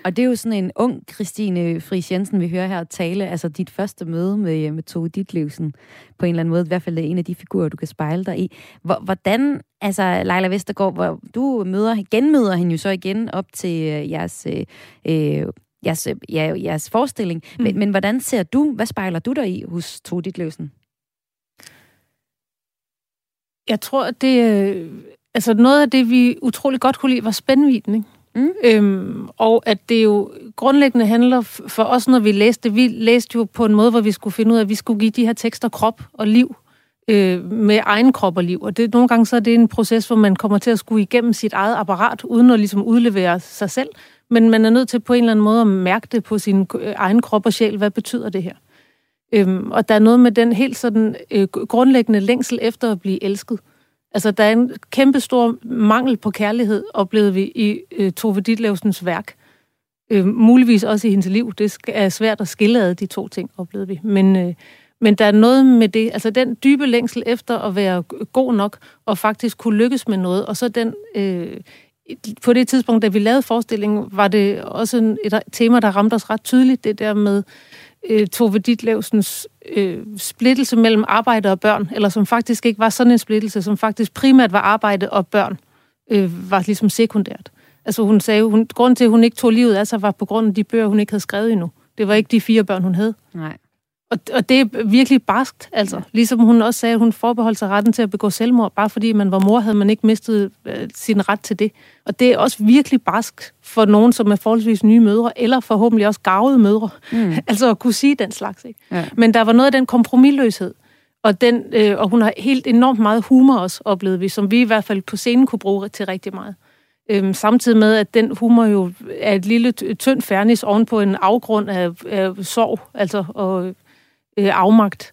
Og det er jo sådan en ung Christine Friis Jensen, vi hører her tale. Altså dit første møde med, øh, med Tove Ditlevsen på en eller anden måde. I hvert fald en af de figurer, du kan spejle dig i. Hvor- Hvordan, altså Leila Vestergaard, hvor du møder, genmøder hende jo så igen op til øh, jeres, øh, øh, jeres, ja, jeres forestilling. Mm. Men, men hvordan ser du, hvad spejler du dig i hos Tove Ditlevsen? Jeg tror, at det, altså noget af det, vi utrolig godt kunne lide, var spændvidden. Ikke? Mm. Øhm, og at det jo grundlæggende handler for os, når vi læste vi læste jo på en måde, hvor vi skulle finde ud af, at vi skulle give de her tekster krop og liv øh, med egen krop og liv. Og det, nogle gange så er det en proces, hvor man kommer til at skulle igennem sit eget apparat, uden at ligesom udlevere sig selv. Men man er nødt til på en eller anden måde at mærke det på sin øh, egen krop og sjæl. Hvad betyder det her? Øhm, og der er noget med den helt sådan øh, grundlæggende længsel efter at blive elsket. Altså, der er en kæmpe stor mangel på kærlighed, oplevede vi i øh, Tove Ditlevsens værk. Øh, muligvis også i hendes liv. Det er svært at skille ad de to ting, oplevede vi. Men, øh, men der er noget med det, altså den dybe længsel efter at være god nok, og faktisk kunne lykkes med noget, og så den... Øh, på det tidspunkt, da vi lavede forestillingen, var det også et tema, der ramte os ret tydeligt, det der med øh, Øh, Tove Ditlevsens øh, splittelse mellem arbejde og børn, eller som faktisk ikke var sådan en splittelse, som faktisk primært var arbejde og børn, øh, var ligesom sekundært. Altså hun sagde, hun, grunden til, at hun ikke tog livet af sig, var på grund af de bøger, hun ikke havde skrevet endnu. Det var ikke de fire børn, hun havde. Nej. Og, og det er virkelig barskt, altså. Ligesom hun også sagde, at hun forbeholdt sig retten til at begå selvmord, bare fordi man var mor, havde man ikke mistet øh, sin ret til det. Og det er også virkelig barskt for nogen, som er forholdsvis nye mødre, eller forhåbentlig også gavede mødre. Mm. altså at kunne sige den slags, ikke? Ja. Men der var noget af den kompromilløshed, og, den, øh, og hun har helt enormt meget humor også, oplevet vi, som vi i hvert fald på scenen kunne bruge til rigtig meget. Øhm, samtidig med, at den humor jo er et lille tyndt fernis oven på en afgrund af, af sorg, altså og øh, afmagt.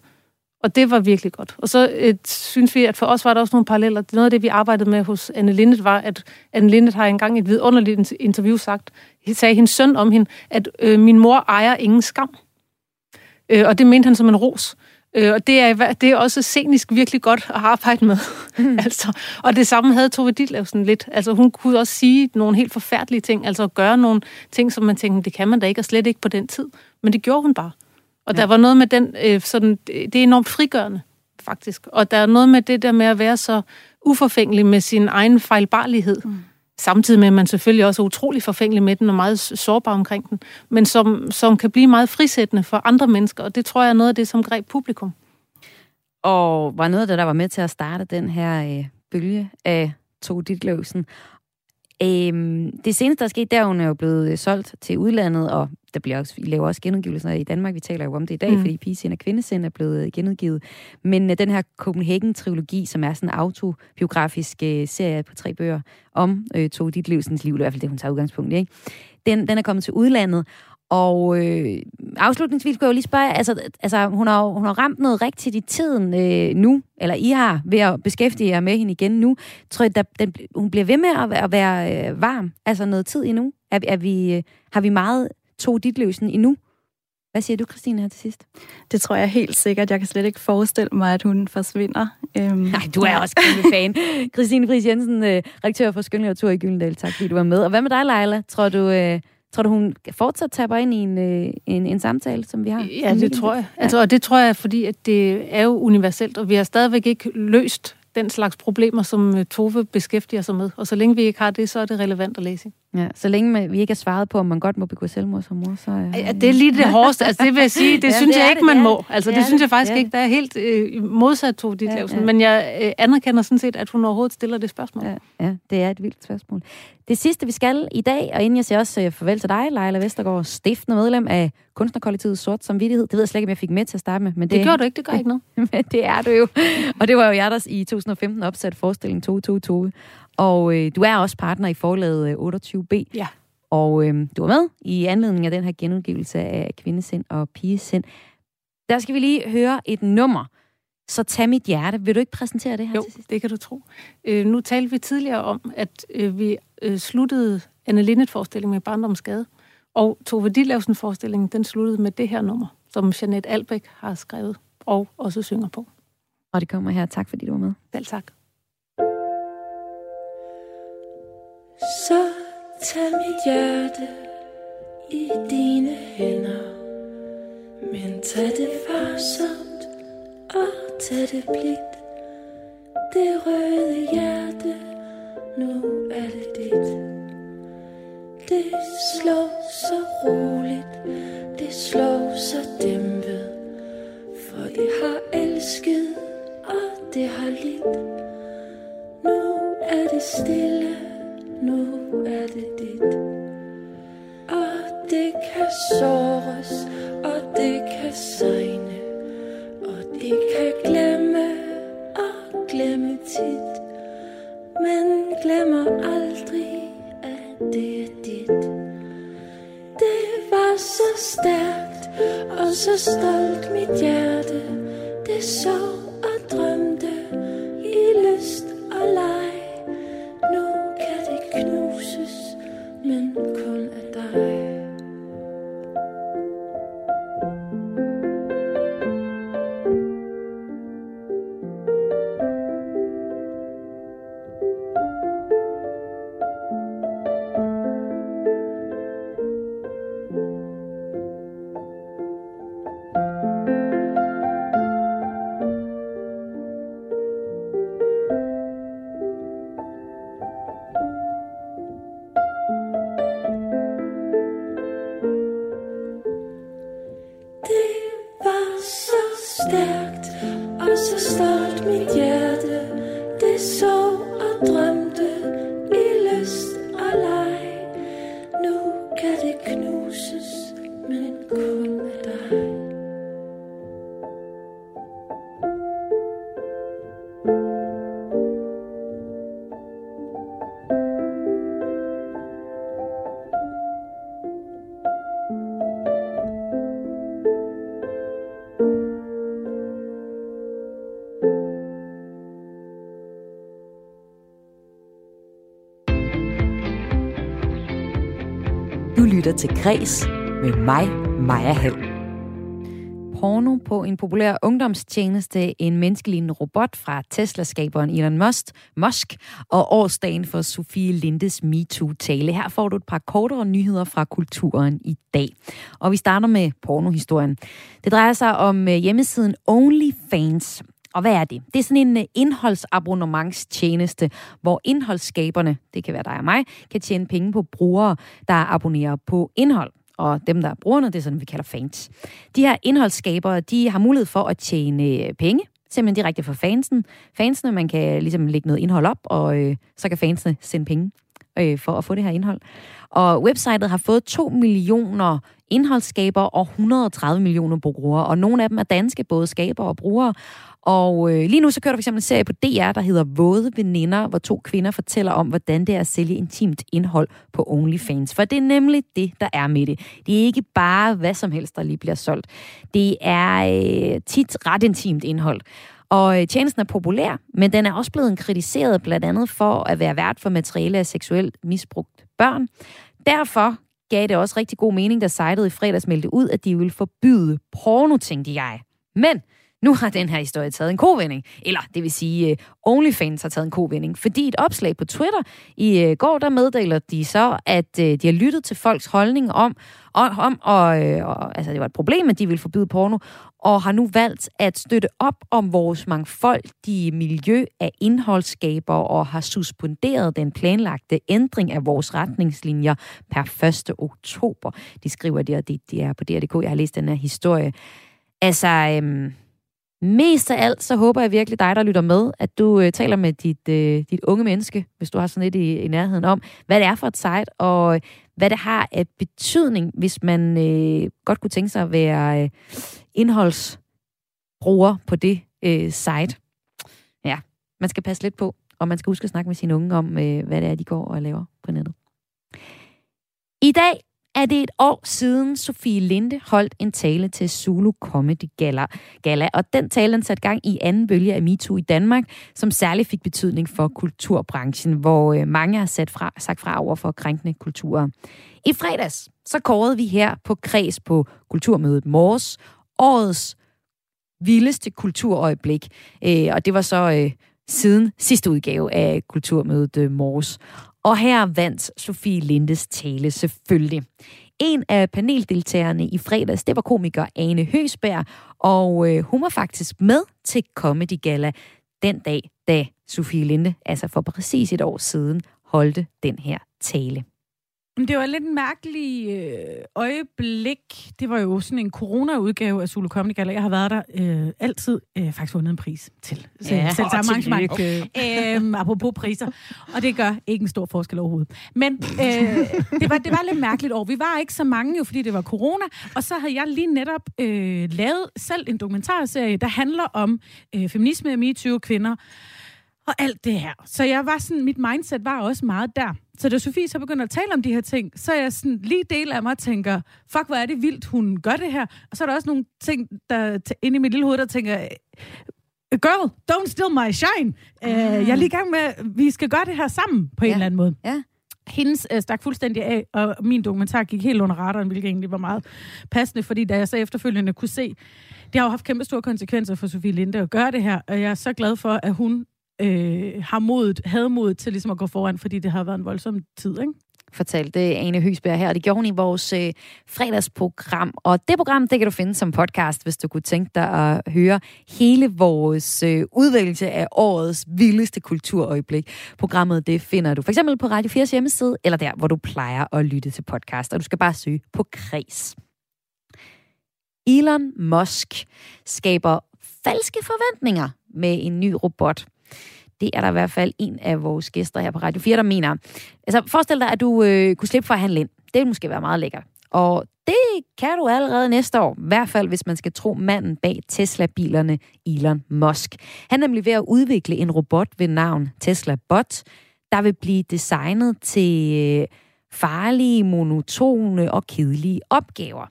Og det var virkelig godt. Og så øh, synes vi, at for os var der også nogle paralleller. Noget af det, vi arbejdede med hos Anne Lindet, var, at Anne Lindet har engang i et vidunderligt interview sagt, sagde hendes søn om hende, at øh, min mor ejer ingen skam. Øh, og det mente han som en ros. Øh, og det er, det er også scenisk virkelig godt at arbejde med. Mm. altså, og det samme havde Tove Ditlevsen lidt. Altså, hun kunne også sige nogle helt forfærdelige ting, altså at gøre nogle ting, som man tænkte, det kan man da ikke, og slet ikke på den tid. Men det gjorde hun bare. Og ja. der var noget med den, øh, sådan, det er enormt frigørende, faktisk. Og der er noget med det der med at være så uforfængelig med sin egen fejlbarlighed. Mm. Samtidig med, at man selvfølgelig også er utrolig forfængelig med den og meget sårbar omkring den, men som, som kan blive meget frisættende for andre mennesker, og det tror jeg er noget af det, som greb publikum. Og var noget af det, der var med til at starte den her øh, bølge af Tove Ditlevsen. Øhm, det seneste, der er sket, der hun er jo blevet solgt til udlandet, og der bliver også, I laver også genudgivelser i Danmark. Vi taler jo om det i dag, mm. fordi Pigesind og Kvindesind er blevet øh, genudgivet. Men uh, den her Copenhagen-trilogi, som er sådan en autobiografisk uh, serie på tre bøger om uh, Tove Ditlevsens liv, i hvert fald det, hun tager udgangspunkt i, ikke? Den, den er kommet til udlandet, og øh, afslutningsvis skal jeg jo lige spørge, altså, altså hun, har, hun har ramt noget rigtigt i tiden øh, nu, eller I har ved at beskæftige jer med hende igen nu. Tror I, der, den, hun bliver ved med at, at være øh, varm, altså noget tid endnu? Er, er vi, øh, har vi meget to dit løsen endnu? Hvad siger du, Christine, her til sidst? Det tror jeg helt sikkert. Jeg kan slet ikke forestille mig, at hun forsvinder. Øhm, Nej, du er også kæmpe fan. Christine Friis Jensen, øh, rektør for Skønlitteratur i Gyldendal. Tak, fordi du var med. Og hvad med dig, Leila? Tror du, øh, Tror du, hun fortsat taber ind i en, øh, en, en samtale, som vi har? Ja, det tror jeg. Ja. Altså, og det tror jeg, fordi at det er jo universelt, og vi har stadigvæk ikke løst den slags problemer, som øh, Tove beskæftiger sig med. Og så længe vi ikke har det, så er det relevant at læse. Ja, så længe vi ikke har svaret på, om man godt må begå selvmord som mor, så... Øh, ja, det er lige det hårdeste. Altså, det vil jeg sige, det ja, synes det jeg ikke, det, man må. Altså, det, det synes jeg faktisk det ikke. Der er helt øh, modsat Tove Ditlevsen. Ja, ja. Men jeg øh, anerkender sådan set, at hun overhovedet stiller det spørgsmål. Ja, ja, det er et vildt spørgsmål. Det sidste, vi skal i dag, og inden jeg siger også uh, farvel til dig, Leila Vestergaard, stiftende medlem af kunstnerkollektivet Sort Samvittighed. Det ved jeg slet ikke, om jeg fik med til at starte med. Men det, det gjorde du ikke, det gør ikke noget. men det er du jo. Og det var jo jeg, der i 2015 opsat forestillingen 222. Og øh, du er også partner i forlaget 28B. Øh, ja. Og øh, du var med i anledning af den her genudgivelse af Kvindesind og Pigesind. Der skal vi lige høre et nummer. Så tag mit hjerte. Vil du ikke præsentere det her jo, til sidst? det kan du tro. Øh, nu talte vi tidligere om, at øh, vi øh, sluttede Anne Linnet-forestillingen med Barndomsgade. Og Tove Ditlevsen-forestillingen, den sluttede med det her nummer, som Jeanette Albæk har skrevet og også synger på. Og det kommer her. Tak fordi du var med. Selv tak. Så tag mit hjerte i dine hænder, men tag det varsomt og tag det blidt. Det røde hjerte, nu er det dit. Det slår så roligt, det slår så dæmpet, for det har elsket, og det har lidt. Nu er det stille, nu er det dit. Og det kan såres, og det kan sejne, og det kan glemme og glemme tit, men glemmer aldrig, at det er dit. Det var så stærkt og så stolt mit hjerte, det så og drømte til Græs med mig, Maja Hall. Porno på en populær ungdomstjeneste, en menneskelignende robot fra Tesla-skaberen Elon Musk, Musk og årsdagen for Sofie Lindes MeToo-tale. Her får du et par kortere nyheder fra kulturen i dag. Og vi starter med pornohistorien. Det drejer sig om øh, hjemmesiden OnlyFans, og hvad er det? Det er sådan en øh, indholdsabonnementstjeneste, hvor indholdsskaberne, det kan være dig og mig, kan tjene penge på brugere, der abonnerer på indhold. Og dem, der er brugerne, det er sådan, vi kalder fans. De her indholdsskabere, de har mulighed for at tjene øh, penge, simpelthen direkte for fansen. Fansene, man kan ligesom lægge noget indhold op, og øh, så kan fansene sende penge øh, for at få det her indhold. Og websitet har fået 2 millioner indholdsskabere og 130 millioner brugere, og nogle af dem er danske, både skabere og brugere. Og øh, lige nu så kører der for eksempel en serie på DR, der hedder Våde Veninder, hvor to kvinder fortæller om, hvordan det er at sælge intimt indhold på OnlyFans. For det er nemlig det, der er med det. Det er ikke bare hvad som helst, der lige bliver solgt. Det er øh, tit ret intimt indhold. Og øh, tjenesten er populær, men den er også blevet kritiseret blandt andet for at være vært for materiale af seksuelt misbrugt børn. Derfor gav det også rigtig god mening, da sitet i fredags meldte ud, at de ville forbyde porno, tænkte jeg. Men nu har den her historie taget en kovending. Eller det vil sige, øh, OnlyFans har taget en kovending. Fordi et opslag på Twitter i øh, går, der meddeler de så, at øh, de har lyttet til folks holdning om, om og, og, altså det var et problem, at de ville forbyde porno, og har nu valgt at støtte op om vores mangfoldige miljø af indholdsskaber og har suspenderet den planlagte ændring af vores retningslinjer per 1. oktober. De skriver det, og det, det er på DR.dk. Jeg har læst den her historie. Altså, øhm, Mest af alt, så håber jeg virkelig dig, der lytter med, at du øh, taler med dit, øh, dit unge menneske, hvis du har sådan lidt i, i nærheden om, hvad det er for et site, og øh, hvad det har af betydning, hvis man øh, godt kunne tænke sig at være øh, indholdsbruger på det øh, site. Ja, man skal passe lidt på, og man skal huske at snakke med sine unge om, øh, hvad det er, de går og laver på nettet. I dag er det et år siden Sofie Linde holdt en tale til Zulu Comedy Gala. Gala og den tale den satte gang i anden bølge af MeToo i Danmark, som særligt fik betydning for kulturbranchen, hvor øh, mange har sat fra, sagt fra over for krænkende kulturer. I fredags så kårede vi her på Kreds på Kulturmødet Mors årets vildeste kulturøjeblik. Øh, og det var så øh, siden sidste udgave af Kulturmødet øh, Mors. Og her vandt Sofie Lindes tale selvfølgelig. En af paneldeltagerne i fredags, det var komiker Ane Høsberg, og øh, hun var faktisk med til Comedy Gala den dag, da Sofie Linde, altså for præcis et år siden, holdte den her tale. Det var lidt en mærkelig øh, øjeblik. Det var jo sådan en corona-udgave af Zulu Comedy Gala. Jeg har været der øh, altid. Øh, faktisk vundet en pris til. Så, ja, selv samme arrangement. Okay. Øhm, apropos priser. Og det gør ikke en stor forskel overhovedet. Men øh, det, var, det var lidt mærkeligt år. Vi var ikke så mange jo, fordi det var corona. Og så havde jeg lige netop øh, lavet selv en dokumentarserie, der handler om øh, feminisme, MeToo, kvinder og alt det her. Så jeg var sådan, mit mindset var også meget der. Så da Sofie så begynder at tale om de her ting, så er jeg sådan lige del af mig tænker, fuck, hvor er det vildt, hun gør det her. Og så er der også nogle ting, der inde i mit lille hoved, der tænker, girl, don't steal my shine. Uh, jeg er lige i gang med, vi skal gøre det her sammen på en Ja. eller anden måde. Ja. Hendes øh, stak fuldstændig af, og min dokumentar gik helt under radaren, hvilket egentlig var meget passende, fordi da jeg så efterfølgende kunne se, det har jo haft kæmpe store konsekvenser for Sofie Linde at gøre det her, og jeg er så glad for, at hun øh, har modet, havde modet til ligesom at gå foran, fordi det har været en voldsom tid, ikke? fortalte Ane Høsberg her, og det gjorde hun i vores øh, fredagsprogram. Og det program, det kan du finde som podcast, hvis du kunne tænke dig at høre hele vores øh, udvælgelse af årets vildeste kulturøjeblik. Programmet, det finder du for eksempel på Radio 4's hjemmeside, eller der, hvor du plejer at lytte til podcast. Og du skal bare søge på Kres. Elon Musk skaber falske forventninger med en ny robot. Det er der i hvert fald en af vores gæster her på Radio 4, der mener. Altså, forestil dig, at du øh, kunne slippe for at handle ind. Det ville måske være meget lækkert. Og det kan du allerede næste år. I hvert fald, hvis man skal tro manden bag Tesla-bilerne, Elon Musk. Han er nemlig ved at udvikle en robot ved navn Tesla Bot, der vil blive designet til øh, farlige, monotone og kedelige opgaver.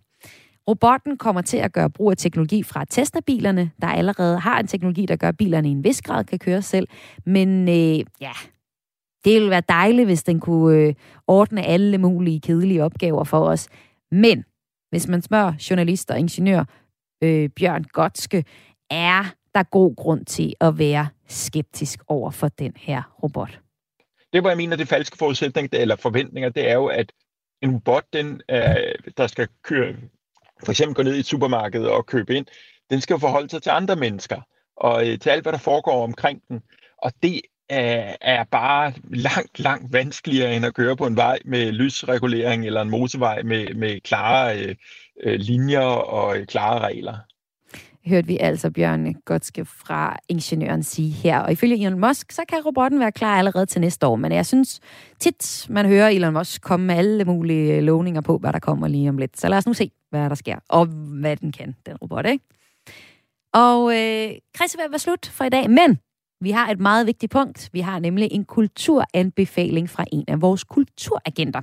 Robotten kommer til at gøre brug af teknologi fra Tesla-bilerne, der allerede har en teknologi, der gør, at bilerne i en vis grad kan køre selv. Men øh, ja, Det ville være dejligt, hvis den kunne øh, ordne alle mulige kedelige opgaver for os. Men hvis man spørger journalist og ingeniør øh, Bjørn Gotske, er der god grund til at være skeptisk over for den her robot? Det, hvor jeg mener, det falske forudsætning eller forventninger, det er jo, at en robot, den, øh, der skal køre, for eksempel gå ned i et supermarked og købe ind, den skal forholde sig til andre mennesker og øh, til alt, hvad der foregår omkring den. Og det er, er bare langt, langt vanskeligere end at køre på en vej med lysregulering eller en motorvej med, med klare øh, øh linjer og øh, klare regler hørte vi altså Bjørn Gottske fra Ingeniøren sige her. Og ifølge Elon Musk, så kan robotten være klar allerede til næste år. Men jeg synes tit, man hører Elon Musk komme med alle mulige øh, lovninger på, hvad der kommer lige om lidt. Så lad os nu se, hvad der sker, og hvad den kan, den robot, ikke? Og øh, Chris vil være slut for i dag, men vi har et meget vigtigt punkt. Vi har nemlig en kulturanbefaling fra en af vores kulturagenter.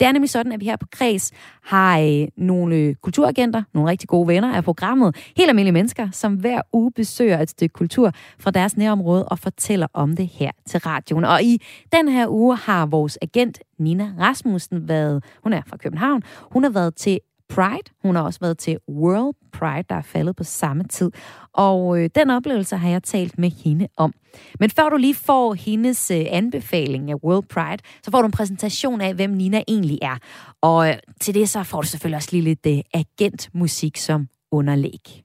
Det er nemlig sådan, at vi her på Kreds har øh, nogle øh, kulturagenter, nogle rigtig gode venner af programmet, helt almindelige mennesker, som hver uge besøger et stykke kultur fra deres nærområde og fortæller om det her til radioen. Og i den her uge har vores agent Nina Rasmussen været, hun er fra København, hun har været til Pride. Hun har også været til World Pride, der er faldet på samme tid. Og øh, den oplevelse har jeg talt med hende om. Men før du lige får hendes øh, anbefaling af World Pride, så får du en præsentation af, hvem Nina egentlig er. Og øh, til det så får du selvfølgelig også lige lidt øh, agentmusik som underlæg.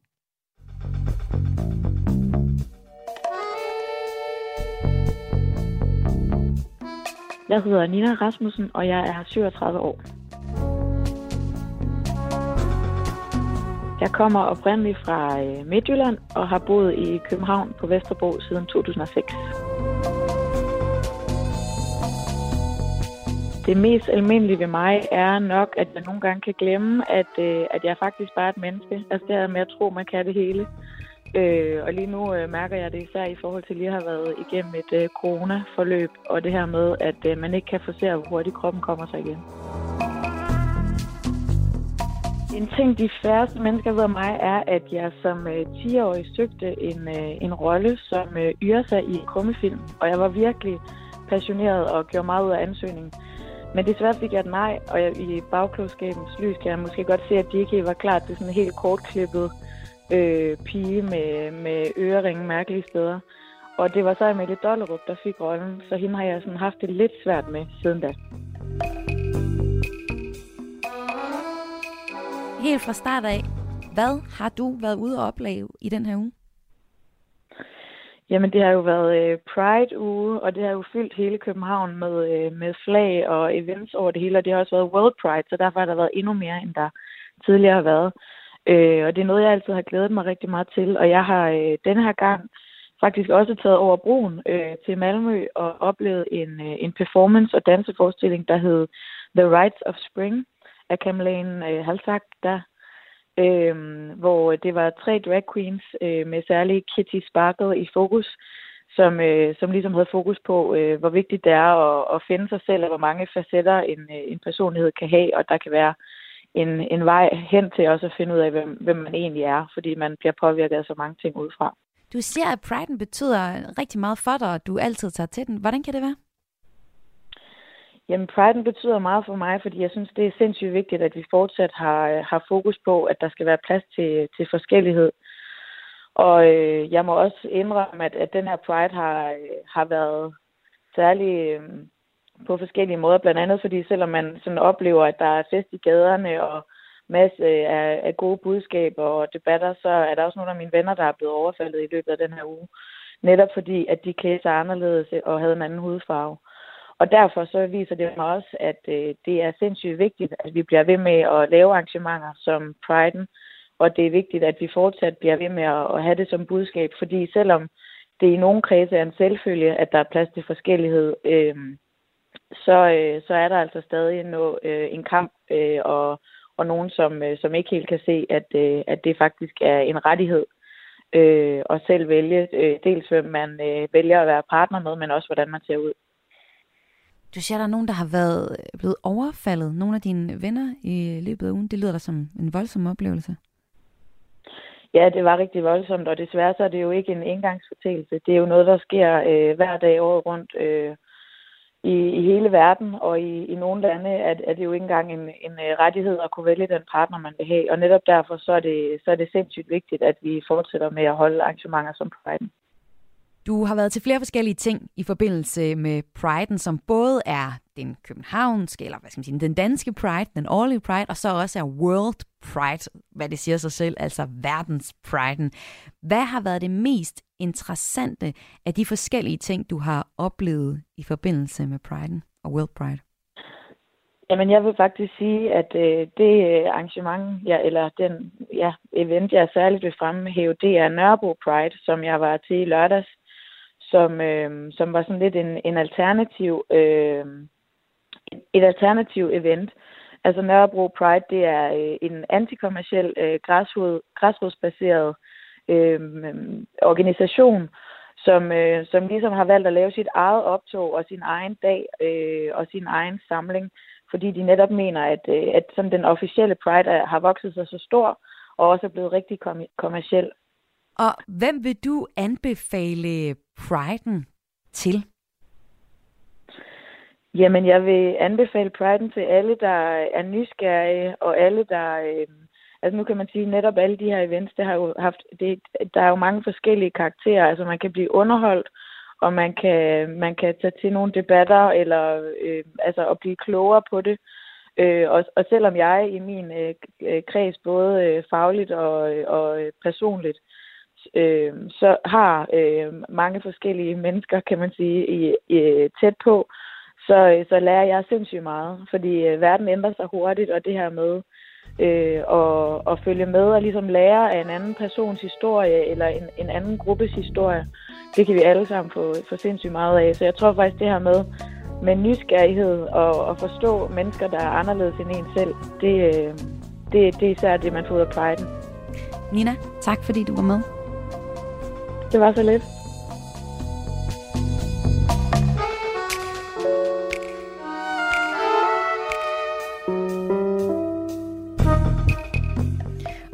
Jeg hedder Nina Rasmussen, og jeg er 37 år. Jeg kommer oprindeligt fra øh, Midtjylland og har boet i København på Vesterbro siden 2006. Det mest almindelige ved mig er nok, at jeg nogle gange kan glemme, at, øh, at jeg faktisk bare er et menneske. Altså det her med at tro, man kan det hele. Øh, og lige nu øh, mærker jeg det især i forhold til lige at have været igennem et øh, corona-forløb, og det her med, at øh, man ikke kan forsere, hvor hurtigt kroppen kommer sig igen. En ting, de færreste mennesker ved mig, er, at jeg som øh, 10-årig søgte en, øh, en rolle som øh, Yrsa i en krummefilm, og jeg var virkelig passioneret og gjorde meget ud af ansøgningen. Men desværre fik jeg et nej, og jeg, i bagklodskabens lys kan jeg måske godt se, at de ikke var klar til sådan en helt kortklippet øh, pige med, med øreringe mærkelige steder. Og det var så Emilie Dollerup, der fik rollen, så hende har jeg sådan haft det lidt svært med siden da. Helt fra start af, hvad har du været ude og opleve i den her uge? Jamen, det har jo været øh, Pride-uge, og det har jo fyldt hele København med, øh, med flag og events over det hele, og det har også været World Pride, så derfor har der været endnu mere, end der tidligere har været. Øh, og det er noget, jeg altid har glædet mig rigtig meget til, og jeg har øh, denne her gang faktisk også taget over broen øh, til Malmø og oplevet en, øh, en performance- og danseforestilling, der hed The Rights of Spring, af Kamalaine øh, Halsak, der, øh, hvor det var tre drag queens øh, med særlig Kitty Sparkle i fokus, som, øh, som ligesom havde fokus på, øh, hvor vigtigt det er at, at finde sig selv, og hvor mange facetter en, øh, en personlighed kan have, og der kan være en, en vej hen til også at finde ud af, hvem, hvem man egentlig er, fordi man bliver påvirket af så mange ting udefra. Du siger, at priden betyder rigtig meget for dig, og du altid tager til den. Hvordan kan det være? Jamen, priden betyder meget for mig, fordi jeg synes, det er sindssygt vigtigt, at vi fortsat har, øh, har fokus på, at der skal være plads til, til forskellighed. Og øh, jeg må også indrømme, at, at den her pride har, øh, har været særlig øh, på forskellige måder. Blandt andet fordi, selvom man sådan oplever, at der er fest i gaderne og masse øh, af, af gode budskaber og debatter, så er der også nogle af mine venner, der er blevet overfaldet i løbet af den her uge. Netop fordi, at de klæder sig anderledes og havde en anden hudfarve. Og derfor så viser det mig også, at øh, det er sindssygt vigtigt, at vi bliver ved med at lave arrangementer som Pride'en, og det er vigtigt, at vi fortsat bliver ved med at, at have det som budskab, fordi selvom det i nogle kredse er en selvfølge, at der er plads til forskellighed, øh, så, øh, så er der altså stadig no, øh, en kamp øh, og, og nogen, som, øh, som ikke helt kan se, at, øh, at det faktisk er en rettighed øh, at selv vælge øh, dels, hvem man øh, vælger at være partner med, men også hvordan man ser ud. Du siger, der er nogen, der har været øh, blevet overfaldet. Nogle af dine venner i løbet af ugen. Det lyder da som en voldsom oplevelse. Ja, det var rigtig voldsomt, og desværre så er det jo ikke en engangsfortælelse. Det er jo noget, der sker øh, hver dag året rundt. Øh, i, i hele verden, og i, i nogle lande er, er det jo ikke engang en, en øh, rettighed at kunne vælge den partner, man vil have. Og netop derfor så er, det, så er det sindssygt vigtigt, at vi fortsætter med at holde arrangementer som Pride. Du har været til flere forskellige ting i forbindelse med Pride'en, som både er den københavnske, eller hvad skal man sige, den danske Pride, den årlige Pride, og så også er World Pride, hvad det siger sig selv, altså verdens Pride'en. Hvad har været det mest interessante af de forskellige ting, du har oplevet i forbindelse med Pride'en og World Pride? Jamen, jeg vil faktisk sige, at øh, det øh, arrangement, ja, eller den ja, event, jeg særligt vil fremhæve, det er Nørrebro Pride, som jeg var til i lørdags, som, øh, som var sådan lidt en, en alternativ, øh, et alternativ event. Altså Nørrebro Pride, det er øh, en antikommersiel, øh, græsrod, græsrodsbaseret øh, organisation, som, øh, som ligesom har valgt at lave sit eget optog og sin egen dag øh, og sin egen samling, fordi de netop mener, at, øh, at sådan den officielle Pride er, har vokset sig så stor og også er blevet rigtig kom- kommersiel. Og hvem vil du anbefale Priden til? Jamen, jeg vil anbefale Priden til alle, der er nysgerrige, og alle, der... Øh, altså nu kan man sige, netop alle de her events, det har jo haft, det, der er jo mange forskellige karakterer. Altså man kan blive underholdt, og man kan, man kan tage til nogle debatter, eller øh, altså at blive klogere på det. Øh, og, og selvom jeg i min øh, øh kreds, både øh, fagligt og, og øh, personligt, øh, så har øh, mange forskellige mennesker, kan man sige, i, i, tæt på, så, øh, så lærer jeg sindssygt meget, fordi øh, verden ændrer sig hurtigt, og det her med øh, og, og følge med og ligesom lære af en anden persons historie eller en, en anden gruppes historie, det kan vi alle sammen få, få sindssygt meget af. Så jeg tror faktisk, det her med, med nysgerrighed og, og forstå mennesker, der er anderledes end en selv, det, øh, det, det er især det, man får ud af Pride'en. Nina, tak fordi du var med. Det var så lidt.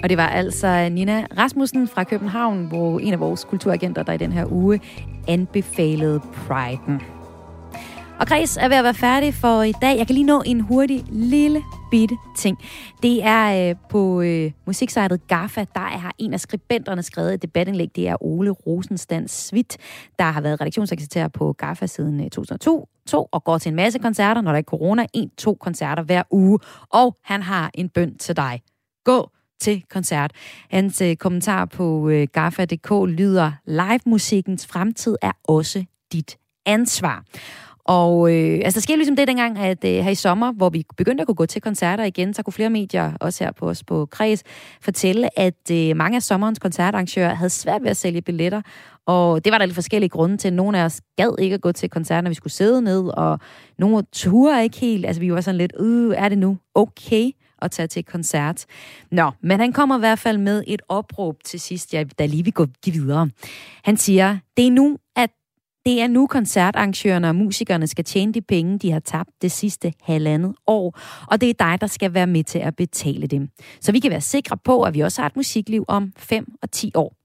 Og det var altså Nina Rasmussen fra København, hvor en af vores kulturagenter, der i den her uge anbefalede Pride'en. Og Græs er ved at være færdig for i dag. Jeg kan lige nå en hurtig lille bitte ting. Det er øh, på øh, musiksejtet GAFA, der har en af skribenterne skrevet et debatindlæg. Det er Ole Rosenstand Svit, der har været redaktionssekretær på GAFA siden øh, 2002 to, og går til en masse koncerter, når der er corona. En-to koncerter hver uge. Og han har en bøn til dig. Gå til koncert. Hans øh, kommentar på øh, GAFA.dk lyder, live-musikkens fremtid er også dit ansvar. Og øh, altså, der sker ligesom det dengang, at øh, her i sommer, hvor vi begyndte at kunne gå til koncerter igen, så kunne flere medier, også her på os på Kreds, fortælle, at øh, mange af sommerens koncertarrangører havde svært ved at sælge billetter. Og det var der lidt forskellige grunde til. Nogle af os gad ikke at gå til koncerter, når vi skulle sidde ned, og nogle turde ikke helt. Altså, vi var sådan lidt, øh, er det nu okay? at tage til koncert. Nå, men han kommer i hvert fald med et opråb til sidst, ja, da lige vi går videre. Han siger, det er nu, at det er nu koncertarrangørerne og musikerne skal tjene de penge, de har tabt det sidste halvandet år, og det er dig, der skal være med til at betale dem. Så vi kan være sikre på, at vi også har et musikliv om 5 og 10 år.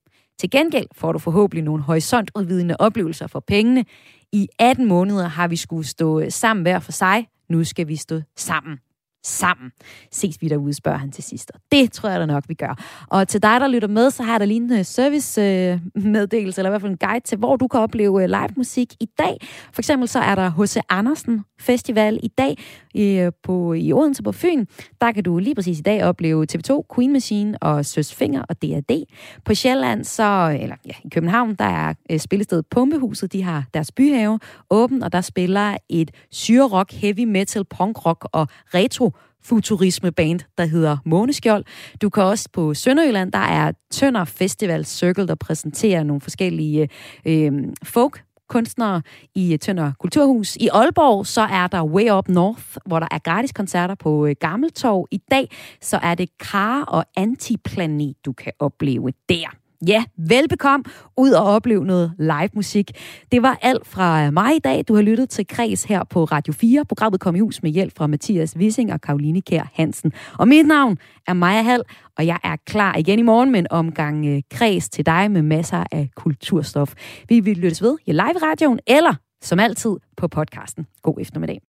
Til gengæld får du forhåbentlig nogle horisontudvidende oplevelser for pengene. I 18 måneder har vi skulle stå øh, sammen hver for sig. Nu skal vi stå sammen sammen. Ses vi derude, spørger han til sidst. Og det tror jeg da nok, vi gør. Og til dig, der lytter med, så har jeg da lige en øh, service-meddelelse, øh, eller i hvert fald en guide til, hvor du kan opleve øh, live musik i dag. For eksempel så er der H.C. Andersen Festival i dag i, øh, på, i Odense på Fyn. Der kan du lige præcis i dag opleve TV2, Queen Machine og Søs Finger og D&D. På Sjælland, så, eller ja, i København, der er øh, spillestedet Pumpehuset. De har deres byhave åben, og der spiller et syre-rock, heavy metal, punk rock og retro futurisme band, der hedder Måneskjold. Du kan også på Sønderjylland, der er Tønder Festival Circle, der præsenterer nogle forskellige øh, folk kunstnere i Tønder Kulturhus. I Aalborg, så er der Way Up North, hvor der er gratis koncerter på øh, Gammeltorv. I dag, så er det Kar og Antiplanet, du kan opleve der. Ja, velbekomme ud og opleve noget live musik. Det var alt fra mig i dag. Du har lyttet til Kreds her på Radio 4. Programmet kom i hus med hjælp fra Mathias Wissing og Karoline Kær Hansen. Og mit navn er Maja Hall, og jeg er klar igen i morgen med en omgang øh, Kres Kreds til dig med masser af kulturstof. Vi vil lyttes ved i live-radioen eller som altid på podcasten. God eftermiddag.